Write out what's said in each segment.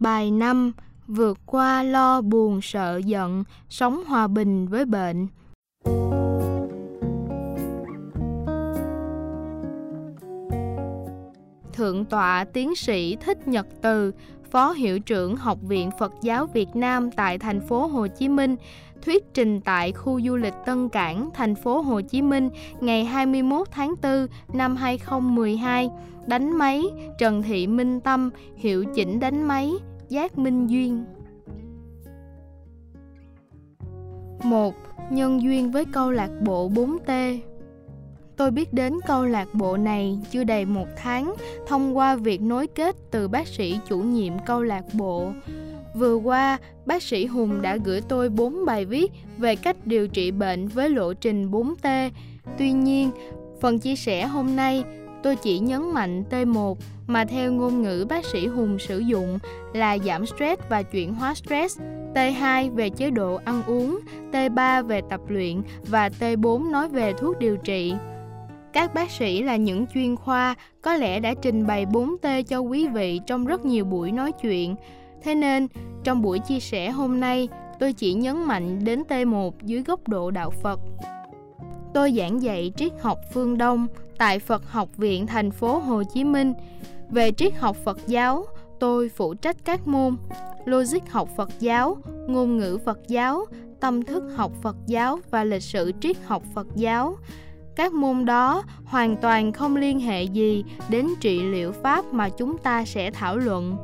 Bài 5 Vượt qua lo buồn sợ giận, sống hòa bình với bệnh. Thượng tọa tiến sĩ Thích Nhật Từ, Phó Hiệu trưởng Học viện Phật giáo Việt Nam tại thành phố Hồ Chí Minh, thuyết trình tại khu du lịch Tân Cảng, thành phố Hồ Chí Minh ngày 21 tháng 4 năm 2012. Đánh máy Trần Thị Minh Tâm, hiệu chỉnh đánh máy Giác Minh Duyên. 1. Nhân duyên với câu lạc bộ 4T Tôi biết đến câu lạc bộ này chưa đầy một tháng thông qua việc nối kết từ bác sĩ chủ nhiệm câu lạc bộ. Vừa qua, bác sĩ Hùng đã gửi tôi 4 bài viết về cách điều trị bệnh với lộ trình 4T. Tuy nhiên, phần chia sẻ hôm nay tôi chỉ nhấn mạnh T1 mà theo ngôn ngữ bác sĩ Hùng sử dụng là giảm stress và chuyển hóa stress, T2 về chế độ ăn uống, T3 về tập luyện và T4 nói về thuốc điều trị. Các bác sĩ là những chuyên khoa có lẽ đã trình bày 4T cho quý vị trong rất nhiều buổi nói chuyện. Thế nên, trong buổi chia sẻ hôm nay, tôi chỉ nhấn mạnh đến T1 dưới góc độ đạo Phật. Tôi giảng dạy triết học phương Đông tại Phật học viện thành phố Hồ Chí Minh. Về triết học Phật giáo, tôi phụ trách các môn logic học Phật giáo, ngôn ngữ Phật giáo, tâm thức học Phật giáo và lịch sử triết học Phật giáo. Các môn đó hoàn toàn không liên hệ gì đến trị liệu pháp mà chúng ta sẽ thảo luận.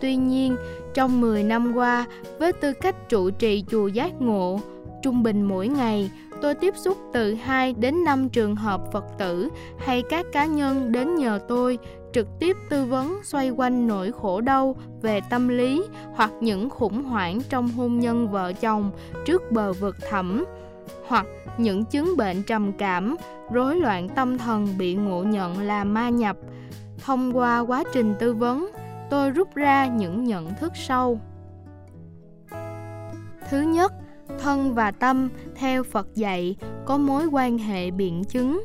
Tuy nhiên, trong 10 năm qua, với tư cách trụ trì chùa Giác Ngộ, trung bình mỗi ngày tôi tiếp xúc từ 2 đến 5 trường hợp Phật tử hay các cá nhân đến nhờ tôi trực tiếp tư vấn xoay quanh nỗi khổ đau về tâm lý hoặc những khủng hoảng trong hôn nhân vợ chồng trước bờ vực thẳm hoặc những chứng bệnh trầm cảm, rối loạn tâm thần bị ngộ nhận là ma nhập. Thông qua quá trình tư vấn, tôi rút ra những nhận thức sâu. Thứ nhất, thân và tâm theo Phật dạy có mối quan hệ biện chứng.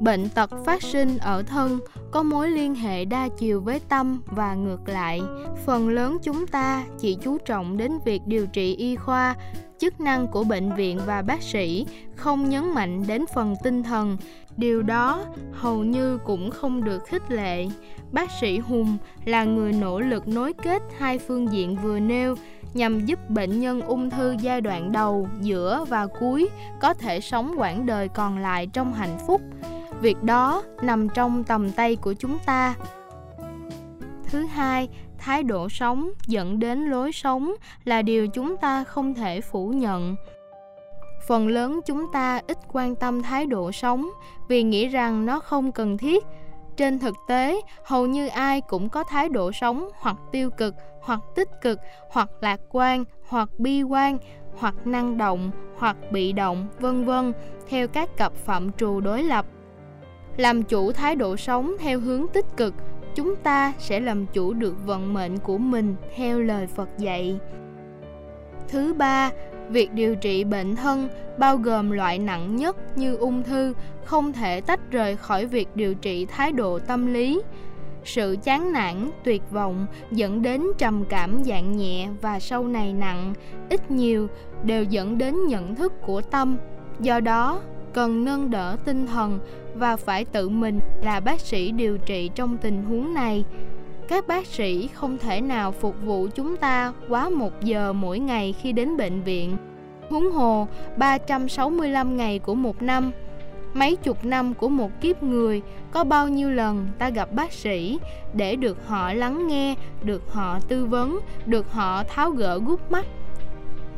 Bệnh tật phát sinh ở thân có mối liên hệ đa chiều với tâm và ngược lại. Phần lớn chúng ta chỉ chú trọng đến việc điều trị y khoa, chức năng của bệnh viện và bác sĩ, không nhấn mạnh đến phần tinh thần. Điều đó hầu như cũng không được khích lệ. Bác sĩ Hùng là người nỗ lực nối kết hai phương diện vừa nêu nhằm giúp bệnh nhân ung thư giai đoạn đầu, giữa và cuối có thể sống quãng đời còn lại trong hạnh phúc. Việc đó nằm trong tầm tay của chúng ta. Thứ hai, thái độ sống dẫn đến lối sống là điều chúng ta không thể phủ nhận. Phần lớn chúng ta ít quan tâm thái độ sống vì nghĩ rằng nó không cần thiết trên thực tế, hầu như ai cũng có thái độ sống hoặc tiêu cực, hoặc tích cực, hoặc lạc quan, hoặc bi quan, hoặc năng động, hoặc bị động, vân vân, theo các cặp phạm trù đối lập. Làm chủ thái độ sống theo hướng tích cực, chúng ta sẽ làm chủ được vận mệnh của mình theo lời phật dạy. Thứ ba việc điều trị bệnh thân, bao gồm loại nặng nhất như ung thư, không thể tách rời khỏi việc điều trị thái độ tâm lý. Sự chán nản, tuyệt vọng dẫn đến trầm cảm dạng nhẹ và sau này nặng, ít nhiều đều dẫn đến nhận thức của tâm. Do đó, cần nâng đỡ tinh thần và phải tự mình là bác sĩ điều trị trong tình huống này các bác sĩ không thể nào phục vụ chúng ta quá một giờ mỗi ngày khi đến bệnh viện. Huống hồ 365 ngày của một năm, mấy chục năm của một kiếp người, có bao nhiêu lần ta gặp bác sĩ để được họ lắng nghe, được họ tư vấn, được họ tháo gỡ gút mắt.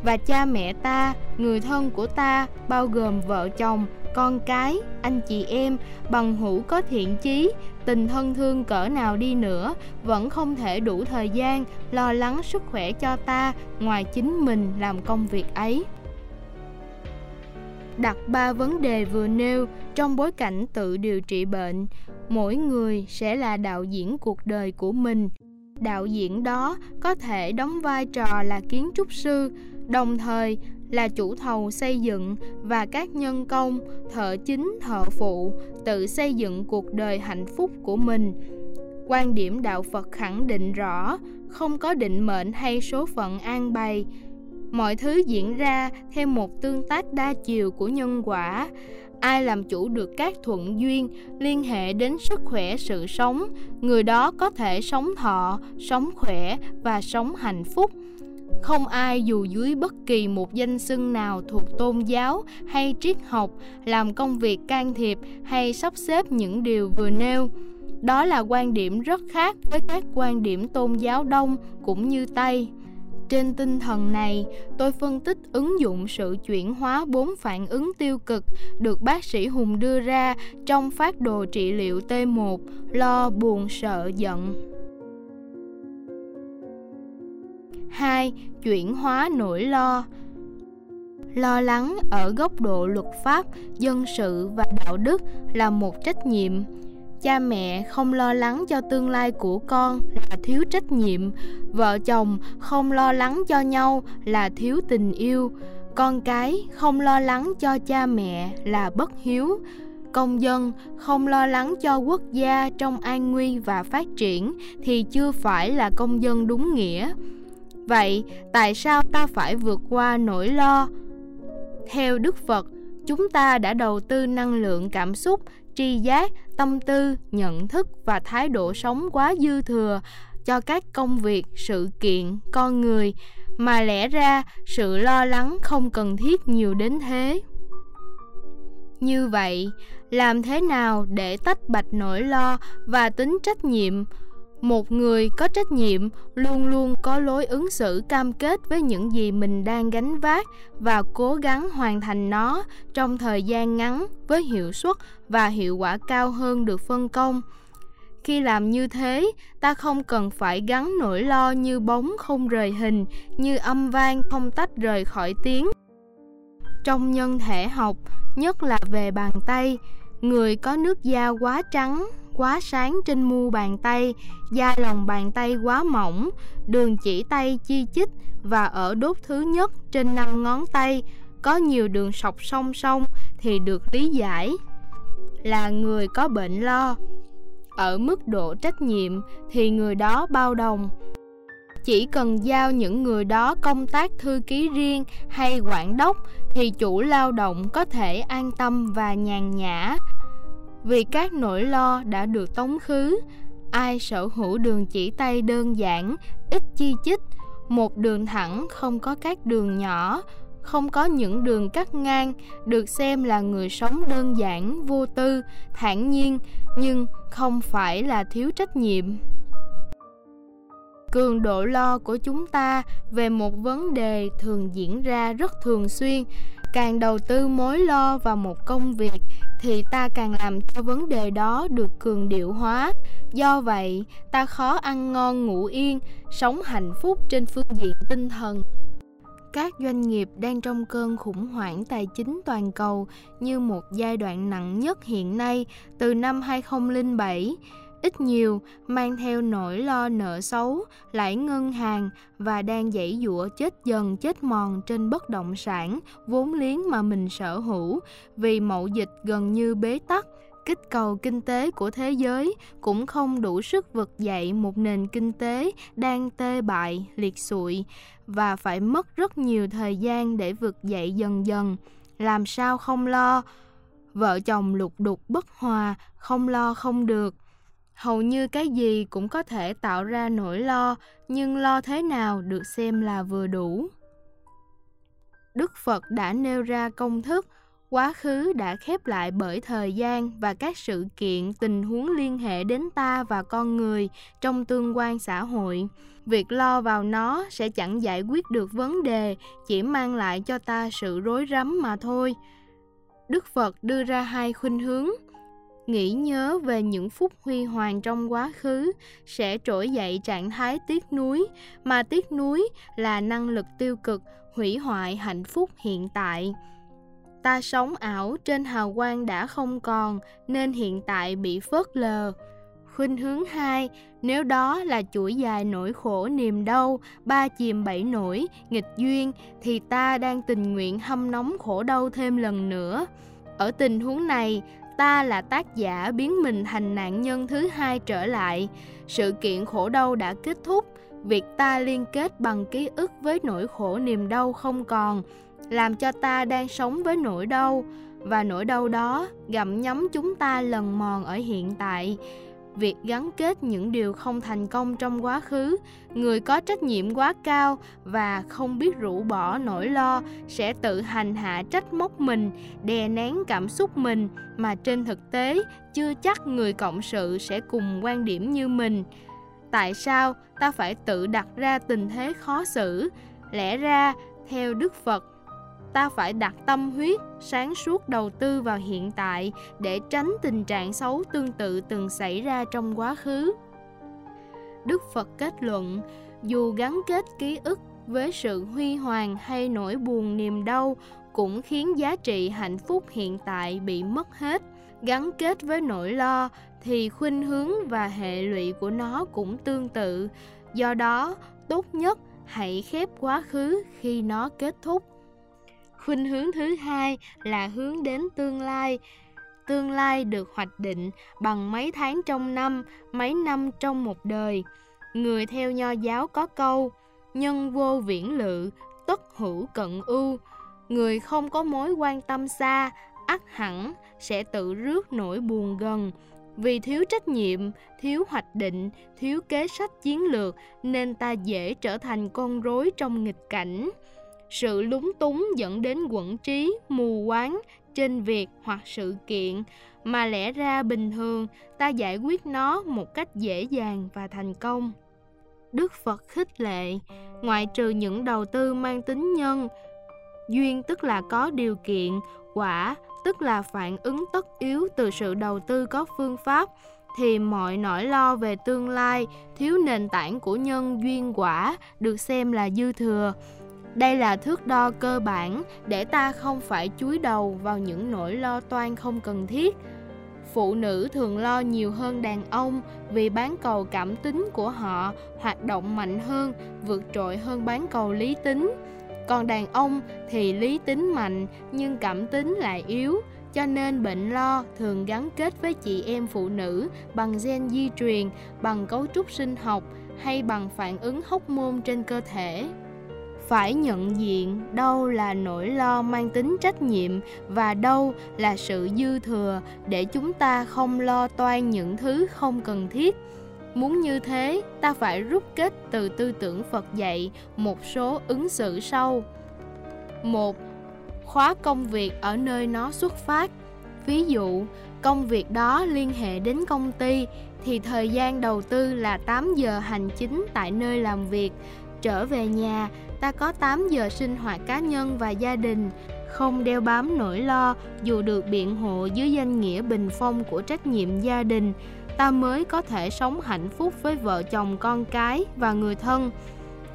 Và cha mẹ ta, người thân của ta, bao gồm vợ chồng, con cái, anh chị em, bằng hữu có thiện chí, tình thân thương cỡ nào đi nữa, vẫn không thể đủ thời gian lo lắng sức khỏe cho ta ngoài chính mình làm công việc ấy. Đặt ba vấn đề vừa nêu trong bối cảnh tự điều trị bệnh, mỗi người sẽ là đạo diễn cuộc đời của mình. Đạo diễn đó có thể đóng vai trò là kiến trúc sư, đồng thời là chủ thầu xây dựng và các nhân công, thợ chính, thợ phụ tự xây dựng cuộc đời hạnh phúc của mình. quan điểm đạo phật khẳng định rõ không có định mệnh hay số phận an bày. Mọi thứ diễn ra theo một tương tác đa chiều của nhân quả. Ai làm chủ được các thuận duyên liên hệ đến sức khỏe sự sống người đó có thể sống thọ sống khỏe và sống hạnh phúc không ai dù dưới bất kỳ một danh xưng nào thuộc tôn giáo hay triết học làm công việc can thiệp hay sắp xếp những điều vừa nêu đó là quan điểm rất khác với các quan điểm tôn giáo đông cũng như tây trên tinh thần này, tôi phân tích ứng dụng sự chuyển hóa bốn phản ứng tiêu cực được bác sĩ Hùng đưa ra trong phát đồ trị liệu T1, lo, buồn, sợ, giận. 2. Chuyển hóa nỗi lo. Lo lắng ở góc độ luật pháp, dân sự và đạo đức là một trách nhiệm. Cha mẹ không lo lắng cho tương lai của con là thiếu trách nhiệm. Vợ chồng không lo lắng cho nhau là thiếu tình yêu. Con cái không lo lắng cho cha mẹ là bất hiếu. Công dân không lo lắng cho quốc gia trong an nguy và phát triển thì chưa phải là công dân đúng nghĩa vậy, tại sao ta phải vượt qua nỗi lo? Theo đức phật, chúng ta đã đầu tư năng lượng cảm xúc, tri giác, tâm tư, nhận thức và thái độ sống quá dư thừa cho các công việc, sự kiện, con người. Mà lẽ ra, sự lo lắng không cần thiết nhiều đến thế. Như vậy, làm thế nào để tách bạch nỗi lo và tính trách nhiệm? Một người có trách nhiệm luôn luôn có lối ứng xử cam kết với những gì mình đang gánh vác và cố gắng hoàn thành nó trong thời gian ngắn với hiệu suất và hiệu quả cao hơn được phân công. Khi làm như thế, ta không cần phải gắn nỗi lo như bóng không rời hình, như âm vang không tách rời khỏi tiếng. Trong nhân thể học, nhất là về bàn tay, người có nước da quá trắng quá sáng trên mu bàn tay, da lòng bàn tay quá mỏng, đường chỉ tay chi chít và ở đốt thứ nhất trên năm ngón tay có nhiều đường sọc song song thì được lý giải là người có bệnh lo. Ở mức độ trách nhiệm thì người đó bao đồng. Chỉ cần giao những người đó công tác thư ký riêng hay quản đốc thì chủ lao động có thể an tâm và nhàn nhã vì các nỗi lo đã được tống khứ. Ai sở hữu đường chỉ tay đơn giản, ít chi chít, một đường thẳng không có các đường nhỏ, không có những đường cắt ngang, được xem là người sống đơn giản, vô tư, thản nhiên, nhưng không phải là thiếu trách nhiệm. Cường độ lo của chúng ta về một vấn đề thường diễn ra rất thường xuyên càng đầu tư mối lo vào một công việc, thì ta càng làm cho vấn đề đó được cường điệu hóa. Do vậy, ta khó ăn ngon ngủ yên, sống hạnh phúc trên phương diện tinh thần. Các doanh nghiệp đang trong cơn khủng hoảng tài chính toàn cầu như một giai đoạn nặng nhất hiện nay từ năm 2007 ít nhiều mang theo nỗi lo nợ xấu, lãi ngân hàng và đang dãy dụa chết dần chết mòn trên bất động sản, vốn liếng mà mình sở hữu vì mậu dịch gần như bế tắc kích cầu kinh tế của thế giới cũng không đủ sức vực dậy một nền kinh tế đang tê bại, liệt sụi và phải mất rất nhiều thời gian để vực dậy dần dần. Làm sao không lo? Vợ chồng lục đục bất hòa, không lo không được hầu như cái gì cũng có thể tạo ra nỗi lo, nhưng lo thế nào được xem là vừa đủ. Đức phật đã nêu ra công thức, quá khứ đã khép lại bởi thời gian và các sự kiện, tình huống liên hệ đến ta và con người trong tương quan xã hội. Việc lo vào nó sẽ chẳng giải quyết được vấn đề, chỉ mang lại cho ta sự rối rắm mà thôi. Đức phật đưa ra hai khuynh hướng nghĩ nhớ về những phút huy hoàng trong quá khứ sẽ trỗi dậy trạng thái tiếc nuối, mà tiếc nuối là năng lực tiêu cực, hủy hoại hạnh phúc hiện tại. Ta sống ảo trên hào quang đã không còn, nên hiện tại bị phớt lờ. Khuynh hướng hai, nếu đó là chuỗi dài nỗi khổ niềm đau, ba chìm bảy nổi nghịch duyên, thì ta đang tình nguyện hâm nóng khổ đau thêm lần nữa. Ở tình huống này ta là tác giả biến mình thành nạn nhân thứ hai trở lại. Sự kiện khổ đau đã kết thúc. Việc ta liên kết bằng ký ức với nỗi khổ niềm đau không còn, làm cho ta đang sống với nỗi đau. Và nỗi đau đó gặm nhấm chúng ta lần mòn ở hiện tại việc gắn kết những điều không thành công trong quá khứ, người có trách nhiệm quá cao và không biết rũ bỏ nỗi lo sẽ tự hành hạ trách móc mình, đè nén cảm xúc mình mà trên thực tế, chưa chắc người cộng sự sẽ cùng quan điểm như mình. Tại sao ta phải tự đặt ra tình thế khó xử? Lẽ ra, theo đức phật ta phải đặt tâm huyết, sáng suốt đầu tư vào hiện tại để tránh tình trạng xấu tương tự từng xảy ra trong quá khứ. Đức phật kết luận, dù gắn kết ký ức với sự huy hoàng hay nỗi buồn niềm đau cũng khiến giá trị hạnh phúc hiện tại bị mất hết. Gắn kết với nỗi lo thì khuynh hướng và hệ lụy của nó cũng tương tự. Do đó, tốt nhất hãy khép quá khứ khi nó kết thúc khuynh hướng thứ hai là hướng đến tương lai. Tương lai được hoạch định bằng mấy tháng trong năm, mấy năm trong một đời. Người theo nho giáo có câu, nhân vô viễn lự, tất hữu cận ưu. Người không có mối quan tâm xa, ắt hẳn sẽ tự rước nỗi buồn gần. Vì thiếu trách nhiệm, thiếu hoạch định, thiếu kế sách chiến lược, nên ta dễ trở thành con rối trong nghịch cảnh sự lúng túng dẫn đến quẩn trí, mù quáng trên việc hoặc sự kiện. Mà lẽ ra bình thường, ta giải quyết nó một cách dễ dàng và thành công. Đức phật khích lệ, ngoại trừ những đầu tư mang tính nhân, duyên tức là có điều kiện, quả tức là phản ứng tất yếu từ sự đầu tư có phương pháp, thì mọi nỗi lo về tương lai, thiếu nền tảng của nhân duyên quả được xem là dư thừa đây là thước đo cơ bản để ta không phải chúi đầu vào những nỗi lo toan không cần thiết. Phụ nữ thường lo nhiều hơn đàn ông vì bán cầu cảm tính của họ hoạt động mạnh hơn, vượt trội hơn bán cầu lý tính. Còn đàn ông thì lý tính mạnh, nhưng cảm tính lại yếu, cho nên bệnh lo thường gắn kết với chị em phụ nữ bằng gen di truyền, bằng cấu trúc sinh học hay bằng phản ứng hóc môn trên cơ thể phải nhận diện đâu là nỗi lo mang tính trách nhiệm và đâu là sự dư thừa để chúng ta không lo toan những thứ không cần thiết. Muốn như thế, ta phải rút kết từ tư tưởng phật dạy một số ứng xử sau. Một, khóa công việc ở nơi nó xuất phát. Ví dụ, công việc đó liên hệ đến công ty, thì thời gian đầu tư là 8 giờ hành chính tại nơi làm việc. Trở về nhà ta có 8 giờ sinh hoạt cá nhân và gia đình, không đeo bám nỗi lo dù được biện hộ dưới danh nghĩa bình phong của trách nhiệm gia đình, ta mới có thể sống hạnh phúc với vợ chồng con cái và người thân.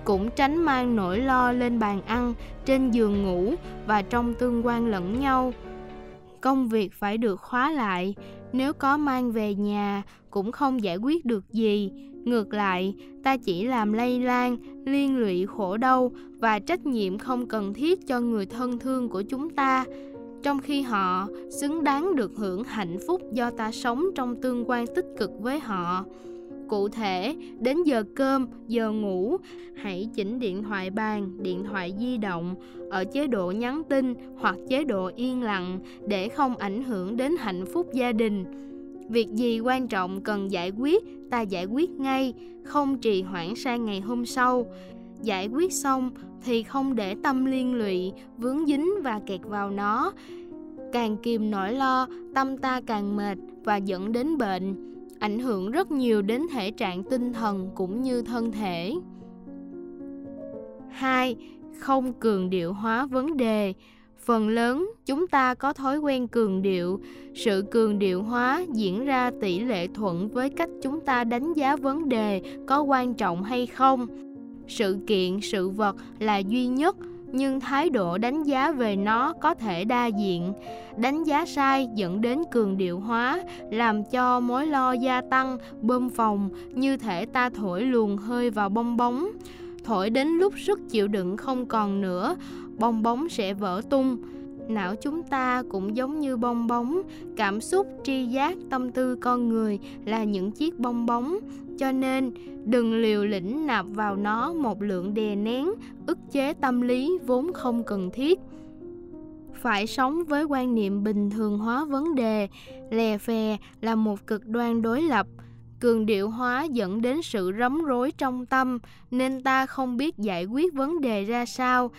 Cũng tránh mang nỗi lo lên bàn ăn, trên giường ngủ và trong tương quan lẫn nhau. Công việc phải được khóa lại, nếu có mang về nhà cũng không giải quyết được gì ngược lại, ta chỉ làm lây lan, liên lụy khổ đau và trách nhiệm không cần thiết cho người thân thương của chúng ta. Trong khi họ xứng đáng được hưởng hạnh phúc do ta sống trong tương quan tích cực với họ. Cụ thể, đến giờ cơm, giờ ngủ, hãy chỉnh điện thoại bàn, điện thoại di động ở chế độ nhắn tin hoặc chế độ yên lặng để không ảnh hưởng đến hạnh phúc gia đình việc gì quan trọng cần giải quyết, ta giải quyết ngay, không trì hoãn sang ngày hôm sau. Giải quyết xong thì không để tâm liên lụy, vướng dính và kẹt vào nó. Càng kìm nỗi lo, tâm ta càng mệt và dẫn đến bệnh, ảnh hưởng rất nhiều đến thể trạng tinh thần cũng như thân thể. 2. Không cường điệu hóa vấn đề phần lớn chúng ta có thói quen cường điệu. Sự cường điệu hóa diễn ra tỷ lệ thuận với cách chúng ta đánh giá vấn đề có quan trọng hay không. Sự kiện, sự vật là duy nhất, nhưng thái độ đánh giá về nó có thể đa diện. Đánh giá sai dẫn đến cường điệu hóa, làm cho mối lo gia tăng, bơm phòng như thể ta thổi luồng hơi vào bong bóng. Thổi đến lúc sức chịu đựng không còn nữa bong bóng sẽ vỡ tung. Não chúng ta cũng giống như bong bóng. Cảm xúc, tri giác, tâm tư con người là những chiếc bong bóng. Cho nên, đừng liều lĩnh nạp vào nó một lượng đè nén, ức chế tâm lý vốn không cần thiết. Phải sống với quan niệm bình thường hóa vấn đề. Lè phè là một cực đoan đối lập. Cường điệu hóa dẫn đến sự rắm rối trong tâm, nên ta không biết giải quyết vấn đề ra sao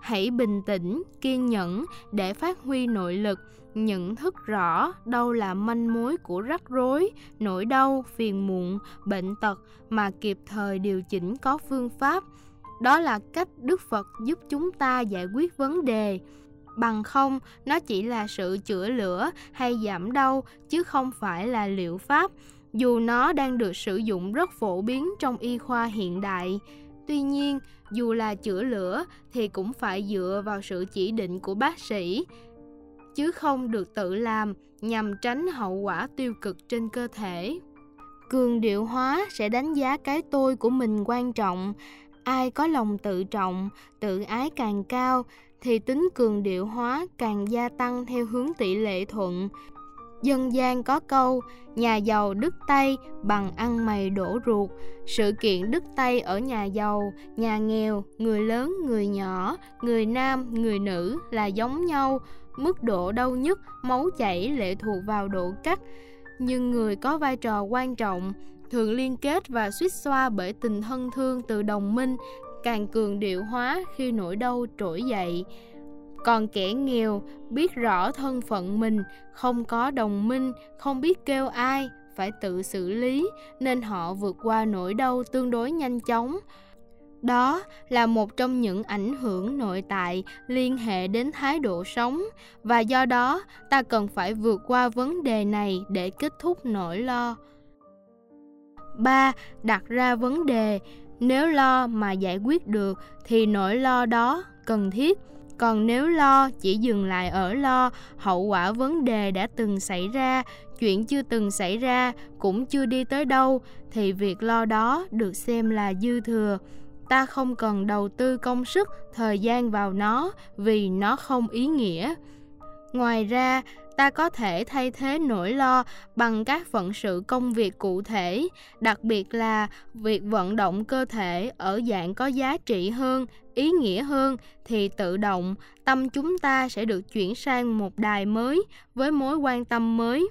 hãy bình tĩnh, kiên nhẫn để phát huy nội lực. Nhận thức rõ đâu là manh mối của rắc rối, nỗi đau, phiền muộn, bệnh tật mà kịp thời điều chỉnh có phương pháp. Đó là cách đức phật giúp chúng ta giải quyết vấn đề. Bằng không, nó chỉ là sự chữa lửa hay giảm đau, chứ không phải là liệu pháp, dù nó đang được sử dụng rất phổ biến trong y khoa hiện đại tuy nhiên, dù là chữa lửa thì cũng phải dựa vào sự chỉ định của bác sĩ, chứ không được tự làm nhằm tránh hậu quả tiêu cực trên cơ thể. Cường điệu hóa sẽ đánh giá cái tôi của mình quan trọng. Ai có lòng tự trọng, tự ái càng cao thì tính cường điệu hóa càng gia tăng theo hướng tỷ lệ thuận. Dân gian có câu nhà giàu đứt tay bằng ăn mày đổ ruột. Sự kiện đứt tay ở nhà giàu, nhà nghèo, người lớn, người nhỏ, người nam, người nữ là giống nhau. Mức độ đau nhất, máu chảy lệ thuộc vào độ cắt. Nhưng người có vai trò quan trọng, thường liên kết và suýt xoa bởi tình thân thương từ đồng minh, càng cường điệu hóa khi nỗi đau trỗi dậy còn kẻ nghèo biết rõ thân phận mình, không có đồng minh, không biết kêu ai, phải tự xử lý, nên họ vượt qua nỗi đau tương đối nhanh chóng. Đó là một trong những ảnh hưởng nội tại liên hệ đến thái độ sống, và do đó ta cần phải vượt qua vấn đề này để kết thúc nỗi lo. 3. Đặt ra vấn đề. Nếu lo mà giải quyết được, thì nỗi lo đó cần thiết còn nếu lo, chỉ dừng lại ở lo, hậu quả vấn đề đã từng xảy ra, chuyện chưa từng xảy ra, cũng chưa đi tới đâu, thì việc lo đó được xem là dư thừa. Ta không cần đầu tư công sức, thời gian vào nó, vì nó không ý nghĩa. Ngoài ra, ta có thể thay thế nỗi lo bằng các phận sự công việc cụ thể, đặc biệt là việc vận động cơ thể ở dạng có giá trị hơn ý nghĩa hơn thì tự động tâm chúng ta sẽ được chuyển sang một đài mới với mối quan tâm mới.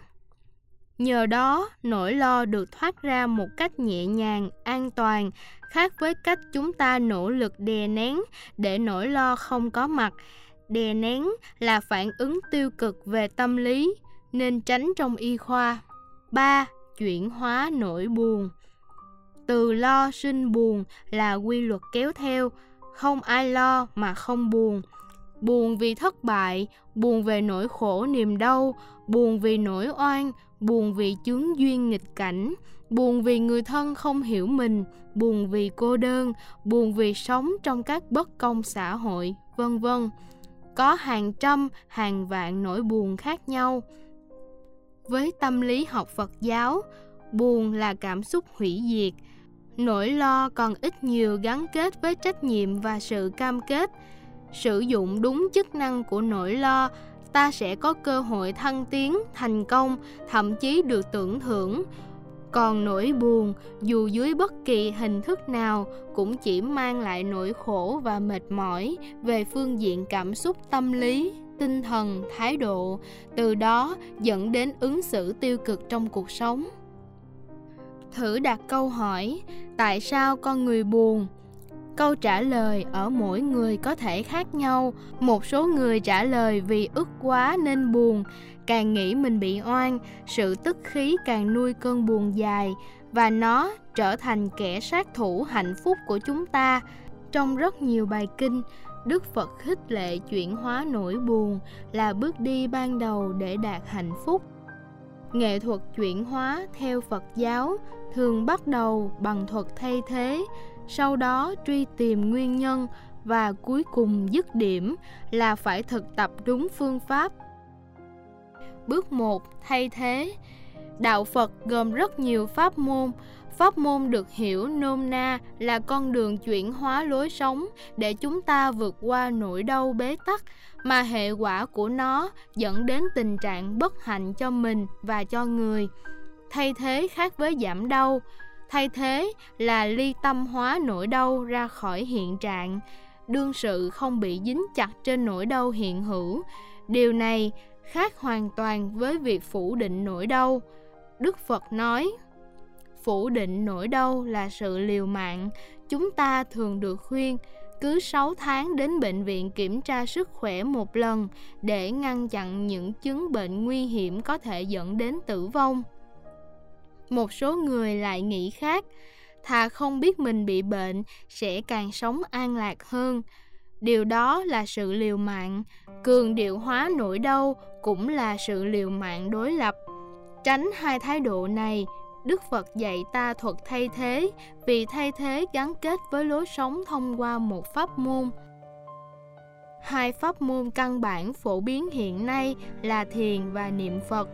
Nhờ đó, nỗi lo được thoát ra một cách nhẹ nhàng, an toàn, khác với cách chúng ta nỗ lực đè nén để nỗi lo không có mặt. Đè nén là phản ứng tiêu cực về tâm lý, nên tránh trong y khoa. 3. Chuyển hóa nỗi buồn. Từ lo sinh buồn là quy luật kéo theo. Không ai lo mà không buồn. Buồn vì thất bại, buồn về nỗi khổ niềm đau Buồn vì nỗi oan, buồn vì chướng duyên nghịch cảnh Buồn vì người thân không hiểu mình Buồn vì cô đơn, buồn vì sống trong các bất công xã hội, vân vân. Có hàng trăm hàng vạn nỗi buồn khác nhau. Với tâm lý học phật giáo buồn là cảm xúc hủy diệt nỗi lo còn ít nhiều gắn kết với trách nhiệm và sự cam kết. Sử dụng đúng chức năng của nỗi lo, ta sẽ có cơ hội thăng tiến, thành công, thậm chí được tưởng thưởng. Còn nỗi buồn, dù dưới bất kỳ hình thức nào, cũng chỉ mang lại nỗi khổ và mệt mỏi về phương diện cảm xúc tâm lý, tinh thần, thái độ, từ đó dẫn đến ứng xử tiêu cực trong cuộc sống thử đặt câu hỏi, tại sao con người buồn? Câu trả lời ở mỗi người có thể khác nhau. Một số người trả lời vì ức quá nên buồn, càng nghĩ mình bị oan, sự tức khí càng nuôi cơn buồn dài, và nó trở thành kẻ sát thủ hạnh phúc của chúng ta. Trong rất nhiều bài kinh, đức phật khích lệ chuyển hóa nỗi buồn là bước đi ban đầu để đạt hạnh phúc nghệ thuật chuyển hóa theo phật giáo thường bắt đầu bằng thuật thay thế, sau đó truy tìm nguyên nhân và cuối cùng dứt điểm là phải thực tập đúng phương pháp Bước 1. Thay thế Đạo Phật gồm rất nhiều pháp môn Pháp môn được hiểu nôm na là con đường chuyển hóa lối sống để chúng ta vượt qua nỗi đau bế tắc mà hệ quả của nó dẫn đến tình trạng bất hạnh cho mình và cho người. Thay thế khác với giảm đau, thay thế là ly tâm hóa nỗi đau ra khỏi hiện trạng, đương sự không bị dính chặt trên nỗi đau hiện hữu. Điều này khác hoàn toàn với việc phủ định nỗi đau. Đức Phật nói, phủ định nỗi đau là sự liều mạng. Chúng ta thường được khuyên cứ 6 tháng đến bệnh viện kiểm tra sức khỏe một lần để ngăn chặn những chứng bệnh nguy hiểm có thể dẫn đến tử vong. Một số người lại nghĩ khác, thà không biết mình bị bệnh sẽ càng sống an lạc hơn. Điều đó là sự liều mạng, cường điệu hóa nỗi đau cũng là sự liều mạng đối lập. Tránh hai thái độ này, Đức Phật dạy ta thuật thay thế vì thay thế gắn kết với lối sống thông qua một pháp môn. Hai pháp môn căn bản phổ biến hiện nay là thiền và niệm Phật.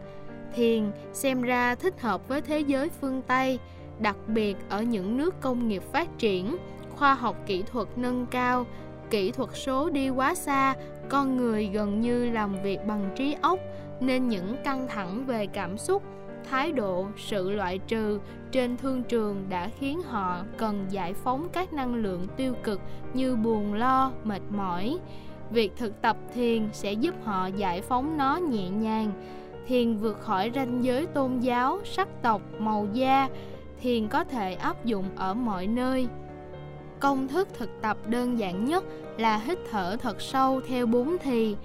Thiền xem ra thích hợp với thế giới phương Tây, đặc biệt ở những nước công nghiệp phát triển, khoa học kỹ thuật nâng cao, kỹ thuật số đi quá xa, con người gần như làm việc bằng trí óc nên những căng thẳng về cảm xúc thái độ, sự loại trừ trên thương trường đã khiến họ cần giải phóng các năng lượng tiêu cực như buồn lo, mệt mỏi. Việc thực tập thiền sẽ giúp họ giải phóng nó nhẹ nhàng. Thiền vượt khỏi ranh giới tôn giáo, sắc tộc, màu da. Thiền có thể áp dụng ở mọi nơi. Công thức thực tập đơn giản nhất là hít thở thật sâu theo bốn thì.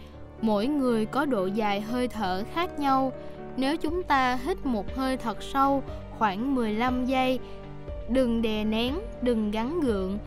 Mỗi người có độ dài hơi thở khác nhau nếu chúng ta hít một hơi thật sâu khoảng 15 giây, đừng đè nén, đừng gắn gượng.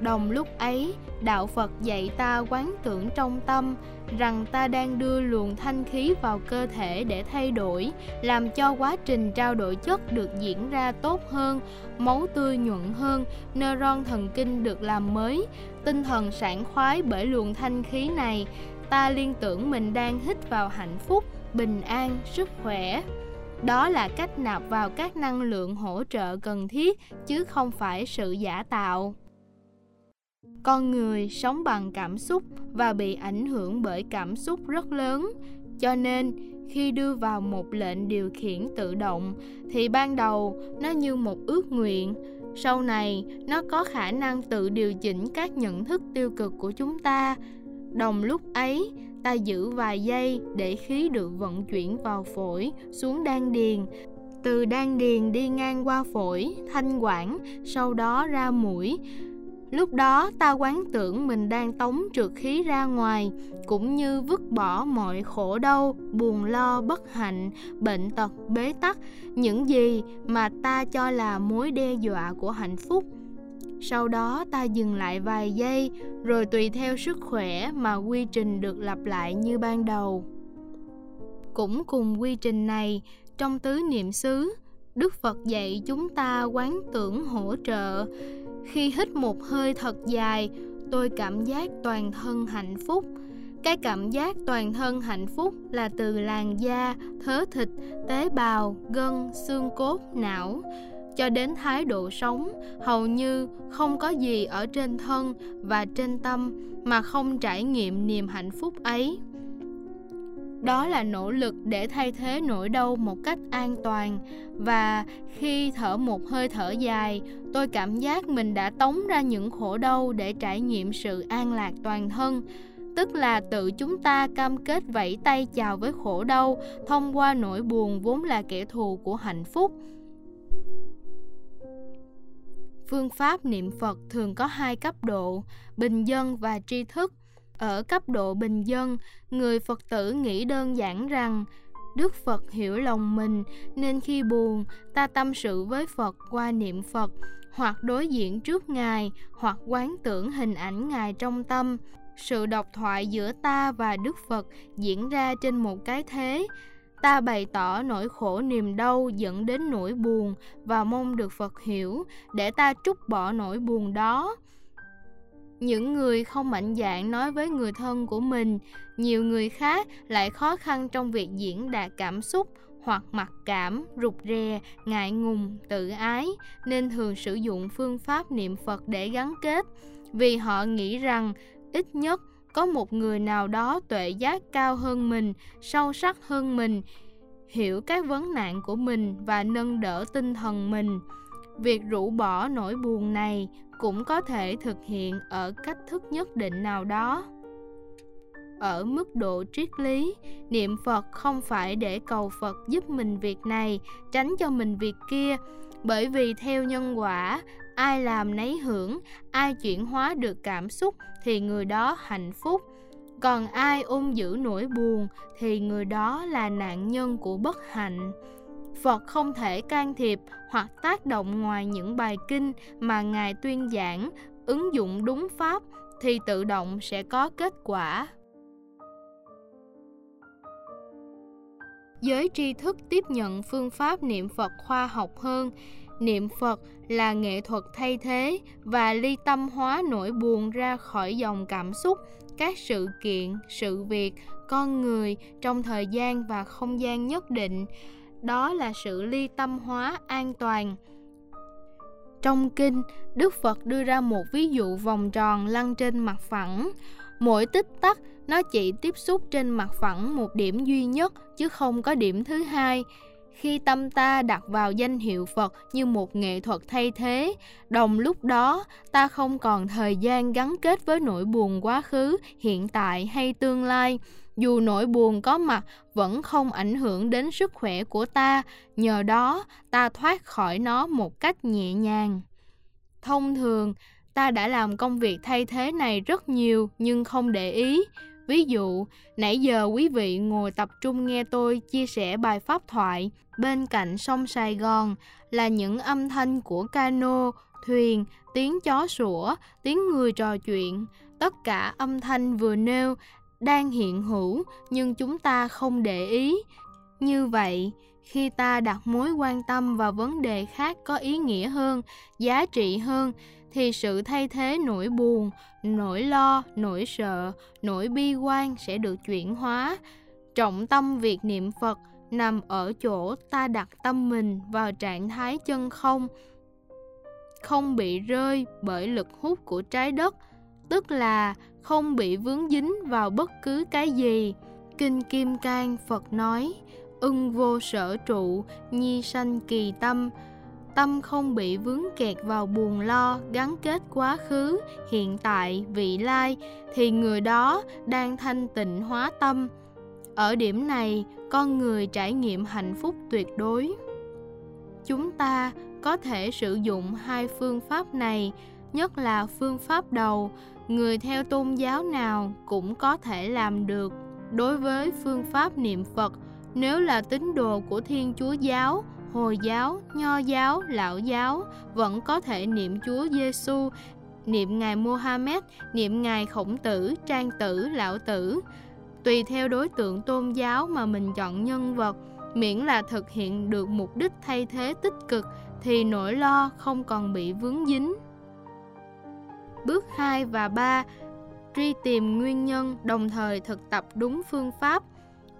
Đồng lúc ấy, Đạo Phật dạy ta quán tưởng trong tâm rằng ta đang đưa luồng thanh khí vào cơ thể để thay đổi, làm cho quá trình trao đổi chất được diễn ra tốt hơn, máu tươi nhuận hơn, neuron thần kinh được làm mới, tinh thần sảng khoái bởi luồng thanh khí này, ta liên tưởng mình đang hít vào hạnh phúc, bình an, sức khỏe. Đó là cách nạp vào các năng lượng hỗ trợ cần thiết chứ không phải sự giả tạo. Con người sống bằng cảm xúc và bị ảnh hưởng bởi cảm xúc rất lớn, cho nên khi đưa vào một lệnh điều khiển tự động thì ban đầu nó như một ước nguyện, sau này nó có khả năng tự điều chỉnh các nhận thức tiêu cực của chúng ta Đồng lúc ấy, ta giữ vài giây để khí được vận chuyển vào phổi xuống đan điền. Từ đan điền đi ngang qua phổi, thanh quản, sau đó ra mũi. Lúc đó ta quán tưởng mình đang tống trượt khí ra ngoài, cũng như vứt bỏ mọi khổ đau, buồn lo, bất hạnh, bệnh tật, bế tắc, những gì mà ta cho là mối đe dọa của hạnh phúc sau đó ta dừng lại vài giây, rồi tùy theo sức khỏe mà quy trình được lặp lại như ban đầu. Cũng cùng quy trình này, trong tứ niệm xứ, đức phật dạy chúng ta quán tưởng hỗ trợ. Khi hít một hơi thật dài, tôi cảm giác toàn thân hạnh phúc. Cái cảm giác toàn thân hạnh phúc là từ làn da, thớ thịt, tế bào, gân, xương cốt, não cho đến thái độ sống, hầu như không có gì ở trên thân và trên tâm mà không trải nghiệm niềm hạnh phúc ấy. Đó là nỗ lực để thay thế nỗi đau một cách an toàn và khi thở một hơi thở dài, tôi cảm giác mình đã tống ra những khổ đau để trải nghiệm sự an lạc toàn thân, tức là tự chúng ta cam kết vẫy tay chào với khổ đau thông qua nỗi buồn vốn là kẻ thù của hạnh phúc. Phương pháp niệm Phật thường có hai cấp độ, bình dân và tri thức. Ở cấp độ bình dân, người Phật tử nghĩ đơn giản rằng Đức Phật hiểu lòng mình nên khi buồn, ta tâm sự với Phật qua niệm Phật hoặc đối diện trước Ngài hoặc quán tưởng hình ảnh Ngài trong tâm. Sự độc thoại giữa ta và Đức Phật diễn ra trên một cái thế ta bày tỏ nỗi khổ niềm đau dẫn đến nỗi buồn và mong được phật hiểu để ta trút bỏ nỗi buồn đó. Những người không mạnh dạn nói với người thân của mình nhiều người khác lại khó khăn trong việc diễn đạt cảm xúc hoặc mặc cảm, rụt rè, ngại ngùng, tự ái nên thường sử dụng phương pháp niệm Phật để gắn kết vì họ nghĩ rằng ít nhất có một người nào đó tuệ giác cao hơn mình, sâu sắc hơn mình, hiểu các vấn nạn của mình và nâng đỡ tinh thần mình. Việc rũ bỏ nỗi buồn này cũng có thể thực hiện ở cách thức nhất định nào đó ở mức độ triết lý niệm phật không phải để cầu phật giúp mình việc này tránh cho mình việc kia bởi vì theo nhân quả ai làm nấy hưởng, ai chuyển hóa được cảm xúc thì người đó hạnh phúc. Còn ai ôm giữ nỗi buồn thì người đó là nạn nhân của bất hạnh. Phật không thể can thiệp hoặc tác động ngoài những bài kinh mà ngài tuyên giảng, ứng dụng đúng pháp thì tự động sẽ có kết quả. Giới tri thức tiếp nhận phương pháp niệm phật khoa học hơn niệm phật là nghệ thuật thay thế và ly tâm hóa nỗi buồn ra khỏi dòng cảm xúc, các sự kiện, sự việc, con người trong thời gian và không gian nhất định. Đó là sự ly tâm hóa an toàn. Trong kinh, đức phật đưa ra một ví dụ vòng tròn lăn trên mặt phẳng. Mỗi tích tắc, nó chỉ tiếp xúc trên mặt phẳng một điểm duy nhất, chứ không có điểm thứ hai khi tâm ta đặt vào danh hiệu phật như một nghệ thuật thay thế. Đồng lúc đó, ta không còn thời gian gắn kết với nỗi buồn quá khứ, hiện tại hay tương lai. Dù nỗi buồn có mặt, vẫn không ảnh hưởng đến sức khỏe của ta. Nhờ đó, ta thoát khỏi nó một cách nhẹ nhàng. Thông thường, ta đã làm công việc thay thế này rất nhiều nhưng không để ý ví dụ, nãy giờ quý vị ngồi tập trung nghe tôi chia sẻ bài pháp thoại, bên cạnh sông sài gòn là những âm thanh của cano, thuyền, tiếng chó sủa, tiếng người trò chuyện. Tất cả âm thanh vừa nêu đang hiện hữu, nhưng chúng ta không để ý. Như vậy, khi ta đặt mối quan tâm vào vấn đề khác có ý nghĩa hơn, giá trị hơn thì sự thay thế nỗi buồn, nỗi lo, nỗi sợ, nỗi bi quan sẽ được chuyển hóa. Trọng tâm việc niệm phật nằm ở chỗ ta đặt tâm mình vào trạng thái chân không không bị rơi bởi lực hút của trái đất, tức là không bị vướng dính vào bất cứ cái gì. Kinh kim cang phật nói, ưng vô sở trụ, nhi sanh kỳ tâm tâm không bị vướng kẹt vào buồn lo, gắn kết quá khứ, hiện tại, vị lai, thì người đó đang thanh tịnh hóa tâm. Ở điểm này, con người trải nghiệm hạnh phúc tuyệt đối. Chúng ta có thể sử dụng hai phương pháp này, nhất là phương pháp đầu. Người theo tôn giáo nào cũng có thể làm được. Đối với phương pháp niệm phật, nếu là tín đồ của thiên chúa giáo hồi giáo nho giáo lão giáo vẫn có thể niệm chúa giêsu niệm ngài Mohammed, niệm ngài Khổng Tử, Trang Tử, Lão Tử. Tùy theo đối tượng tôn giáo mà mình chọn nhân vật, miễn là thực hiện được mục đích thay thế tích cực thì nỗi lo không còn bị vướng dính. Bước 2 và 3 Truy tìm nguyên nhân đồng thời thực tập đúng phương pháp.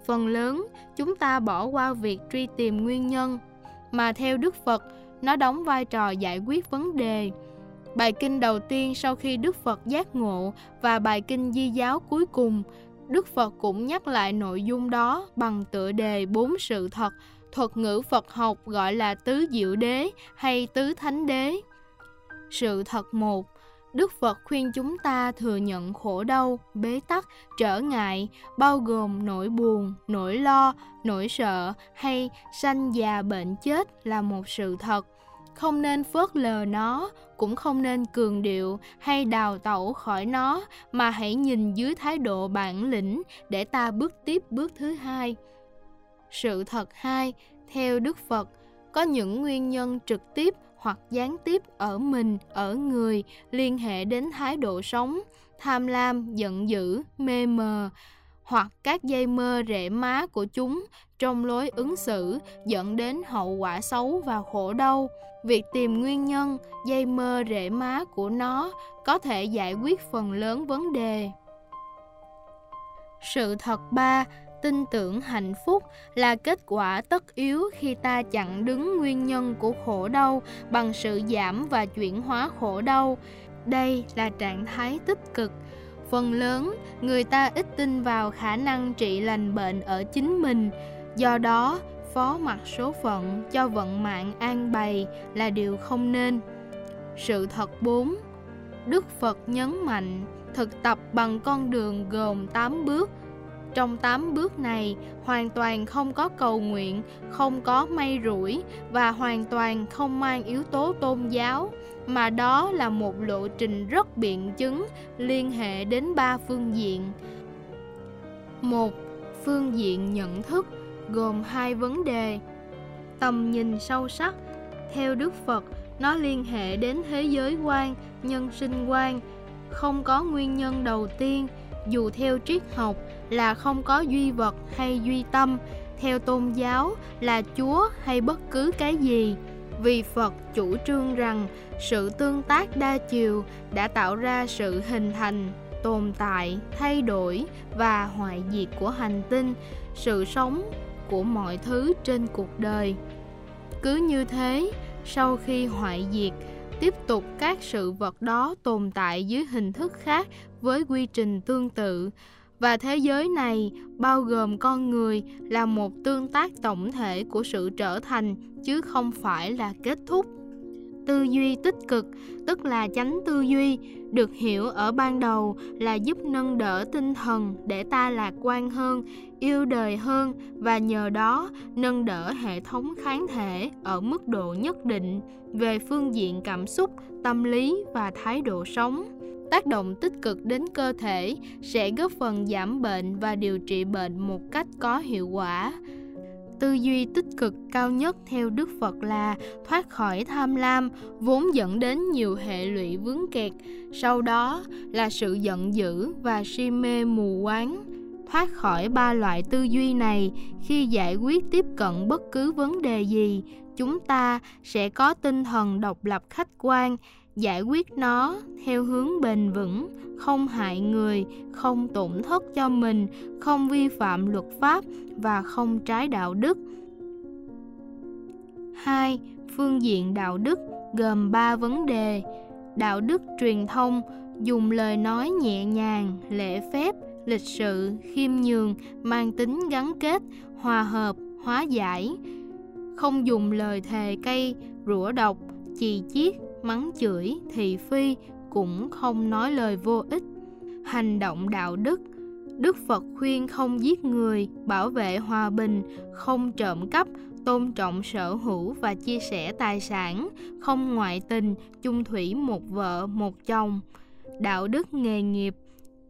Phần lớn, chúng ta bỏ qua việc truy tìm nguyên nhân, mà theo Đức Phật, nó đóng vai trò giải quyết vấn đề. Bài kinh đầu tiên sau khi Đức Phật giác ngộ và bài kinh di giáo cuối cùng, Đức Phật cũng nhắc lại nội dung đó bằng tựa đề bốn sự thật, thuật ngữ Phật học gọi là tứ diệu đế hay tứ thánh đế. Sự thật một, Đức Phật khuyên chúng ta thừa nhận khổ đau, bế tắc, trở ngại, bao gồm nỗi buồn, nỗi lo, nỗi sợ hay sanh già bệnh chết là một sự thật. Không nên phớt lờ nó, cũng không nên cường điệu hay đào tẩu khỏi nó, mà hãy nhìn dưới thái độ bản lĩnh để ta bước tiếp bước thứ hai. Sự thật hai, theo Đức Phật, có những nguyên nhân trực tiếp hoặc gián tiếp ở mình, ở người liên hệ đến thái độ sống, tham lam, giận dữ, mê mờ hoặc các dây mơ rễ má của chúng trong lối ứng xử dẫn đến hậu quả xấu và khổ đau. Việc tìm nguyên nhân, dây mơ rễ má của nó có thể giải quyết phần lớn vấn đề. Sự thật ba, tin tưởng hạnh phúc là kết quả tất yếu khi ta chặn đứng nguyên nhân của khổ đau bằng sự giảm và chuyển hóa khổ đau. Đây là trạng thái tích cực. Phần lớn, người ta ít tin vào khả năng trị lành bệnh ở chính mình. Do đó, phó mặc số phận cho vận mạng an bày là điều không nên. Sự thật 4 Đức Phật nhấn mạnh, thực tập bằng con đường gồm 8 bước trong 8 bước này, hoàn toàn không có cầu nguyện, không có may rủi và hoàn toàn không mang yếu tố tôn giáo, mà đó là một lộ trình rất biện chứng liên hệ đến ba phương diện. Một, phương diện nhận thức gồm hai vấn đề. Tầm nhìn sâu sắc, theo Đức Phật, nó liên hệ đến thế giới quan, nhân sinh quan, không có nguyên nhân đầu tiên, dù theo triết học là không có duy vật hay duy tâm, theo tôn giáo là chúa hay bất cứ cái gì. Vì phật chủ trương rằng sự tương tác đa chiều đã tạo ra sự hình thành, tồn tại, thay đổi và hoại diệt của hành tinh, sự sống của mọi thứ trên cuộc đời. Cứ như thế, sau khi hoại diệt tiếp tục các sự vật đó tồn tại dưới hình thức khác với quy trình tương tự. Và thế giới này bao gồm con người là một tương tác tổng thể của sự trở thành, chứ không phải là kết thúc tư duy tích cực, tức là chánh tư duy, được hiểu ở ban đầu là giúp nâng đỡ tinh thần để ta lạc quan hơn, yêu đời hơn và nhờ đó nâng đỡ hệ thống kháng thể ở mức độ nhất định về phương diện cảm xúc, tâm lý và thái độ sống. Tác động tích cực đến cơ thể sẽ góp phần giảm bệnh và điều trị bệnh một cách có hiệu quả tư duy tích cực cao nhất theo đức phật là thoát khỏi tham lam, vốn dẫn đến nhiều hệ lụy vướng kẹt. Sau đó là sự giận dữ và si mê mù quáng. Thoát khỏi ba loại tư duy này, khi giải quyết tiếp cận bất cứ vấn đề gì, chúng ta sẽ có tinh thần độc lập khách quan giải quyết nó theo hướng bền vững, không hại người, không tổn thất cho mình, không vi phạm luật pháp và không trái đạo đức. Hai, phương diện đạo đức gồm ba vấn đề. Đạo đức truyền thông, dùng lời nói nhẹ nhàng, lễ phép, lịch sự, khiêm nhường, mang tính gắn kết, hòa hợp, hóa giải. Không dùng lời thề cây rủa độc, chì chiết mắng chửi thị phi cũng không nói lời vô ích. Hành động đạo đức đức phật khuyên không giết người, bảo vệ hòa bình, không trộm cắp, tôn trọng sở hữu và chia sẻ tài sản, không ngoại tình, chung thủy một vợ, một chồng. Đạo đức nghề nghiệp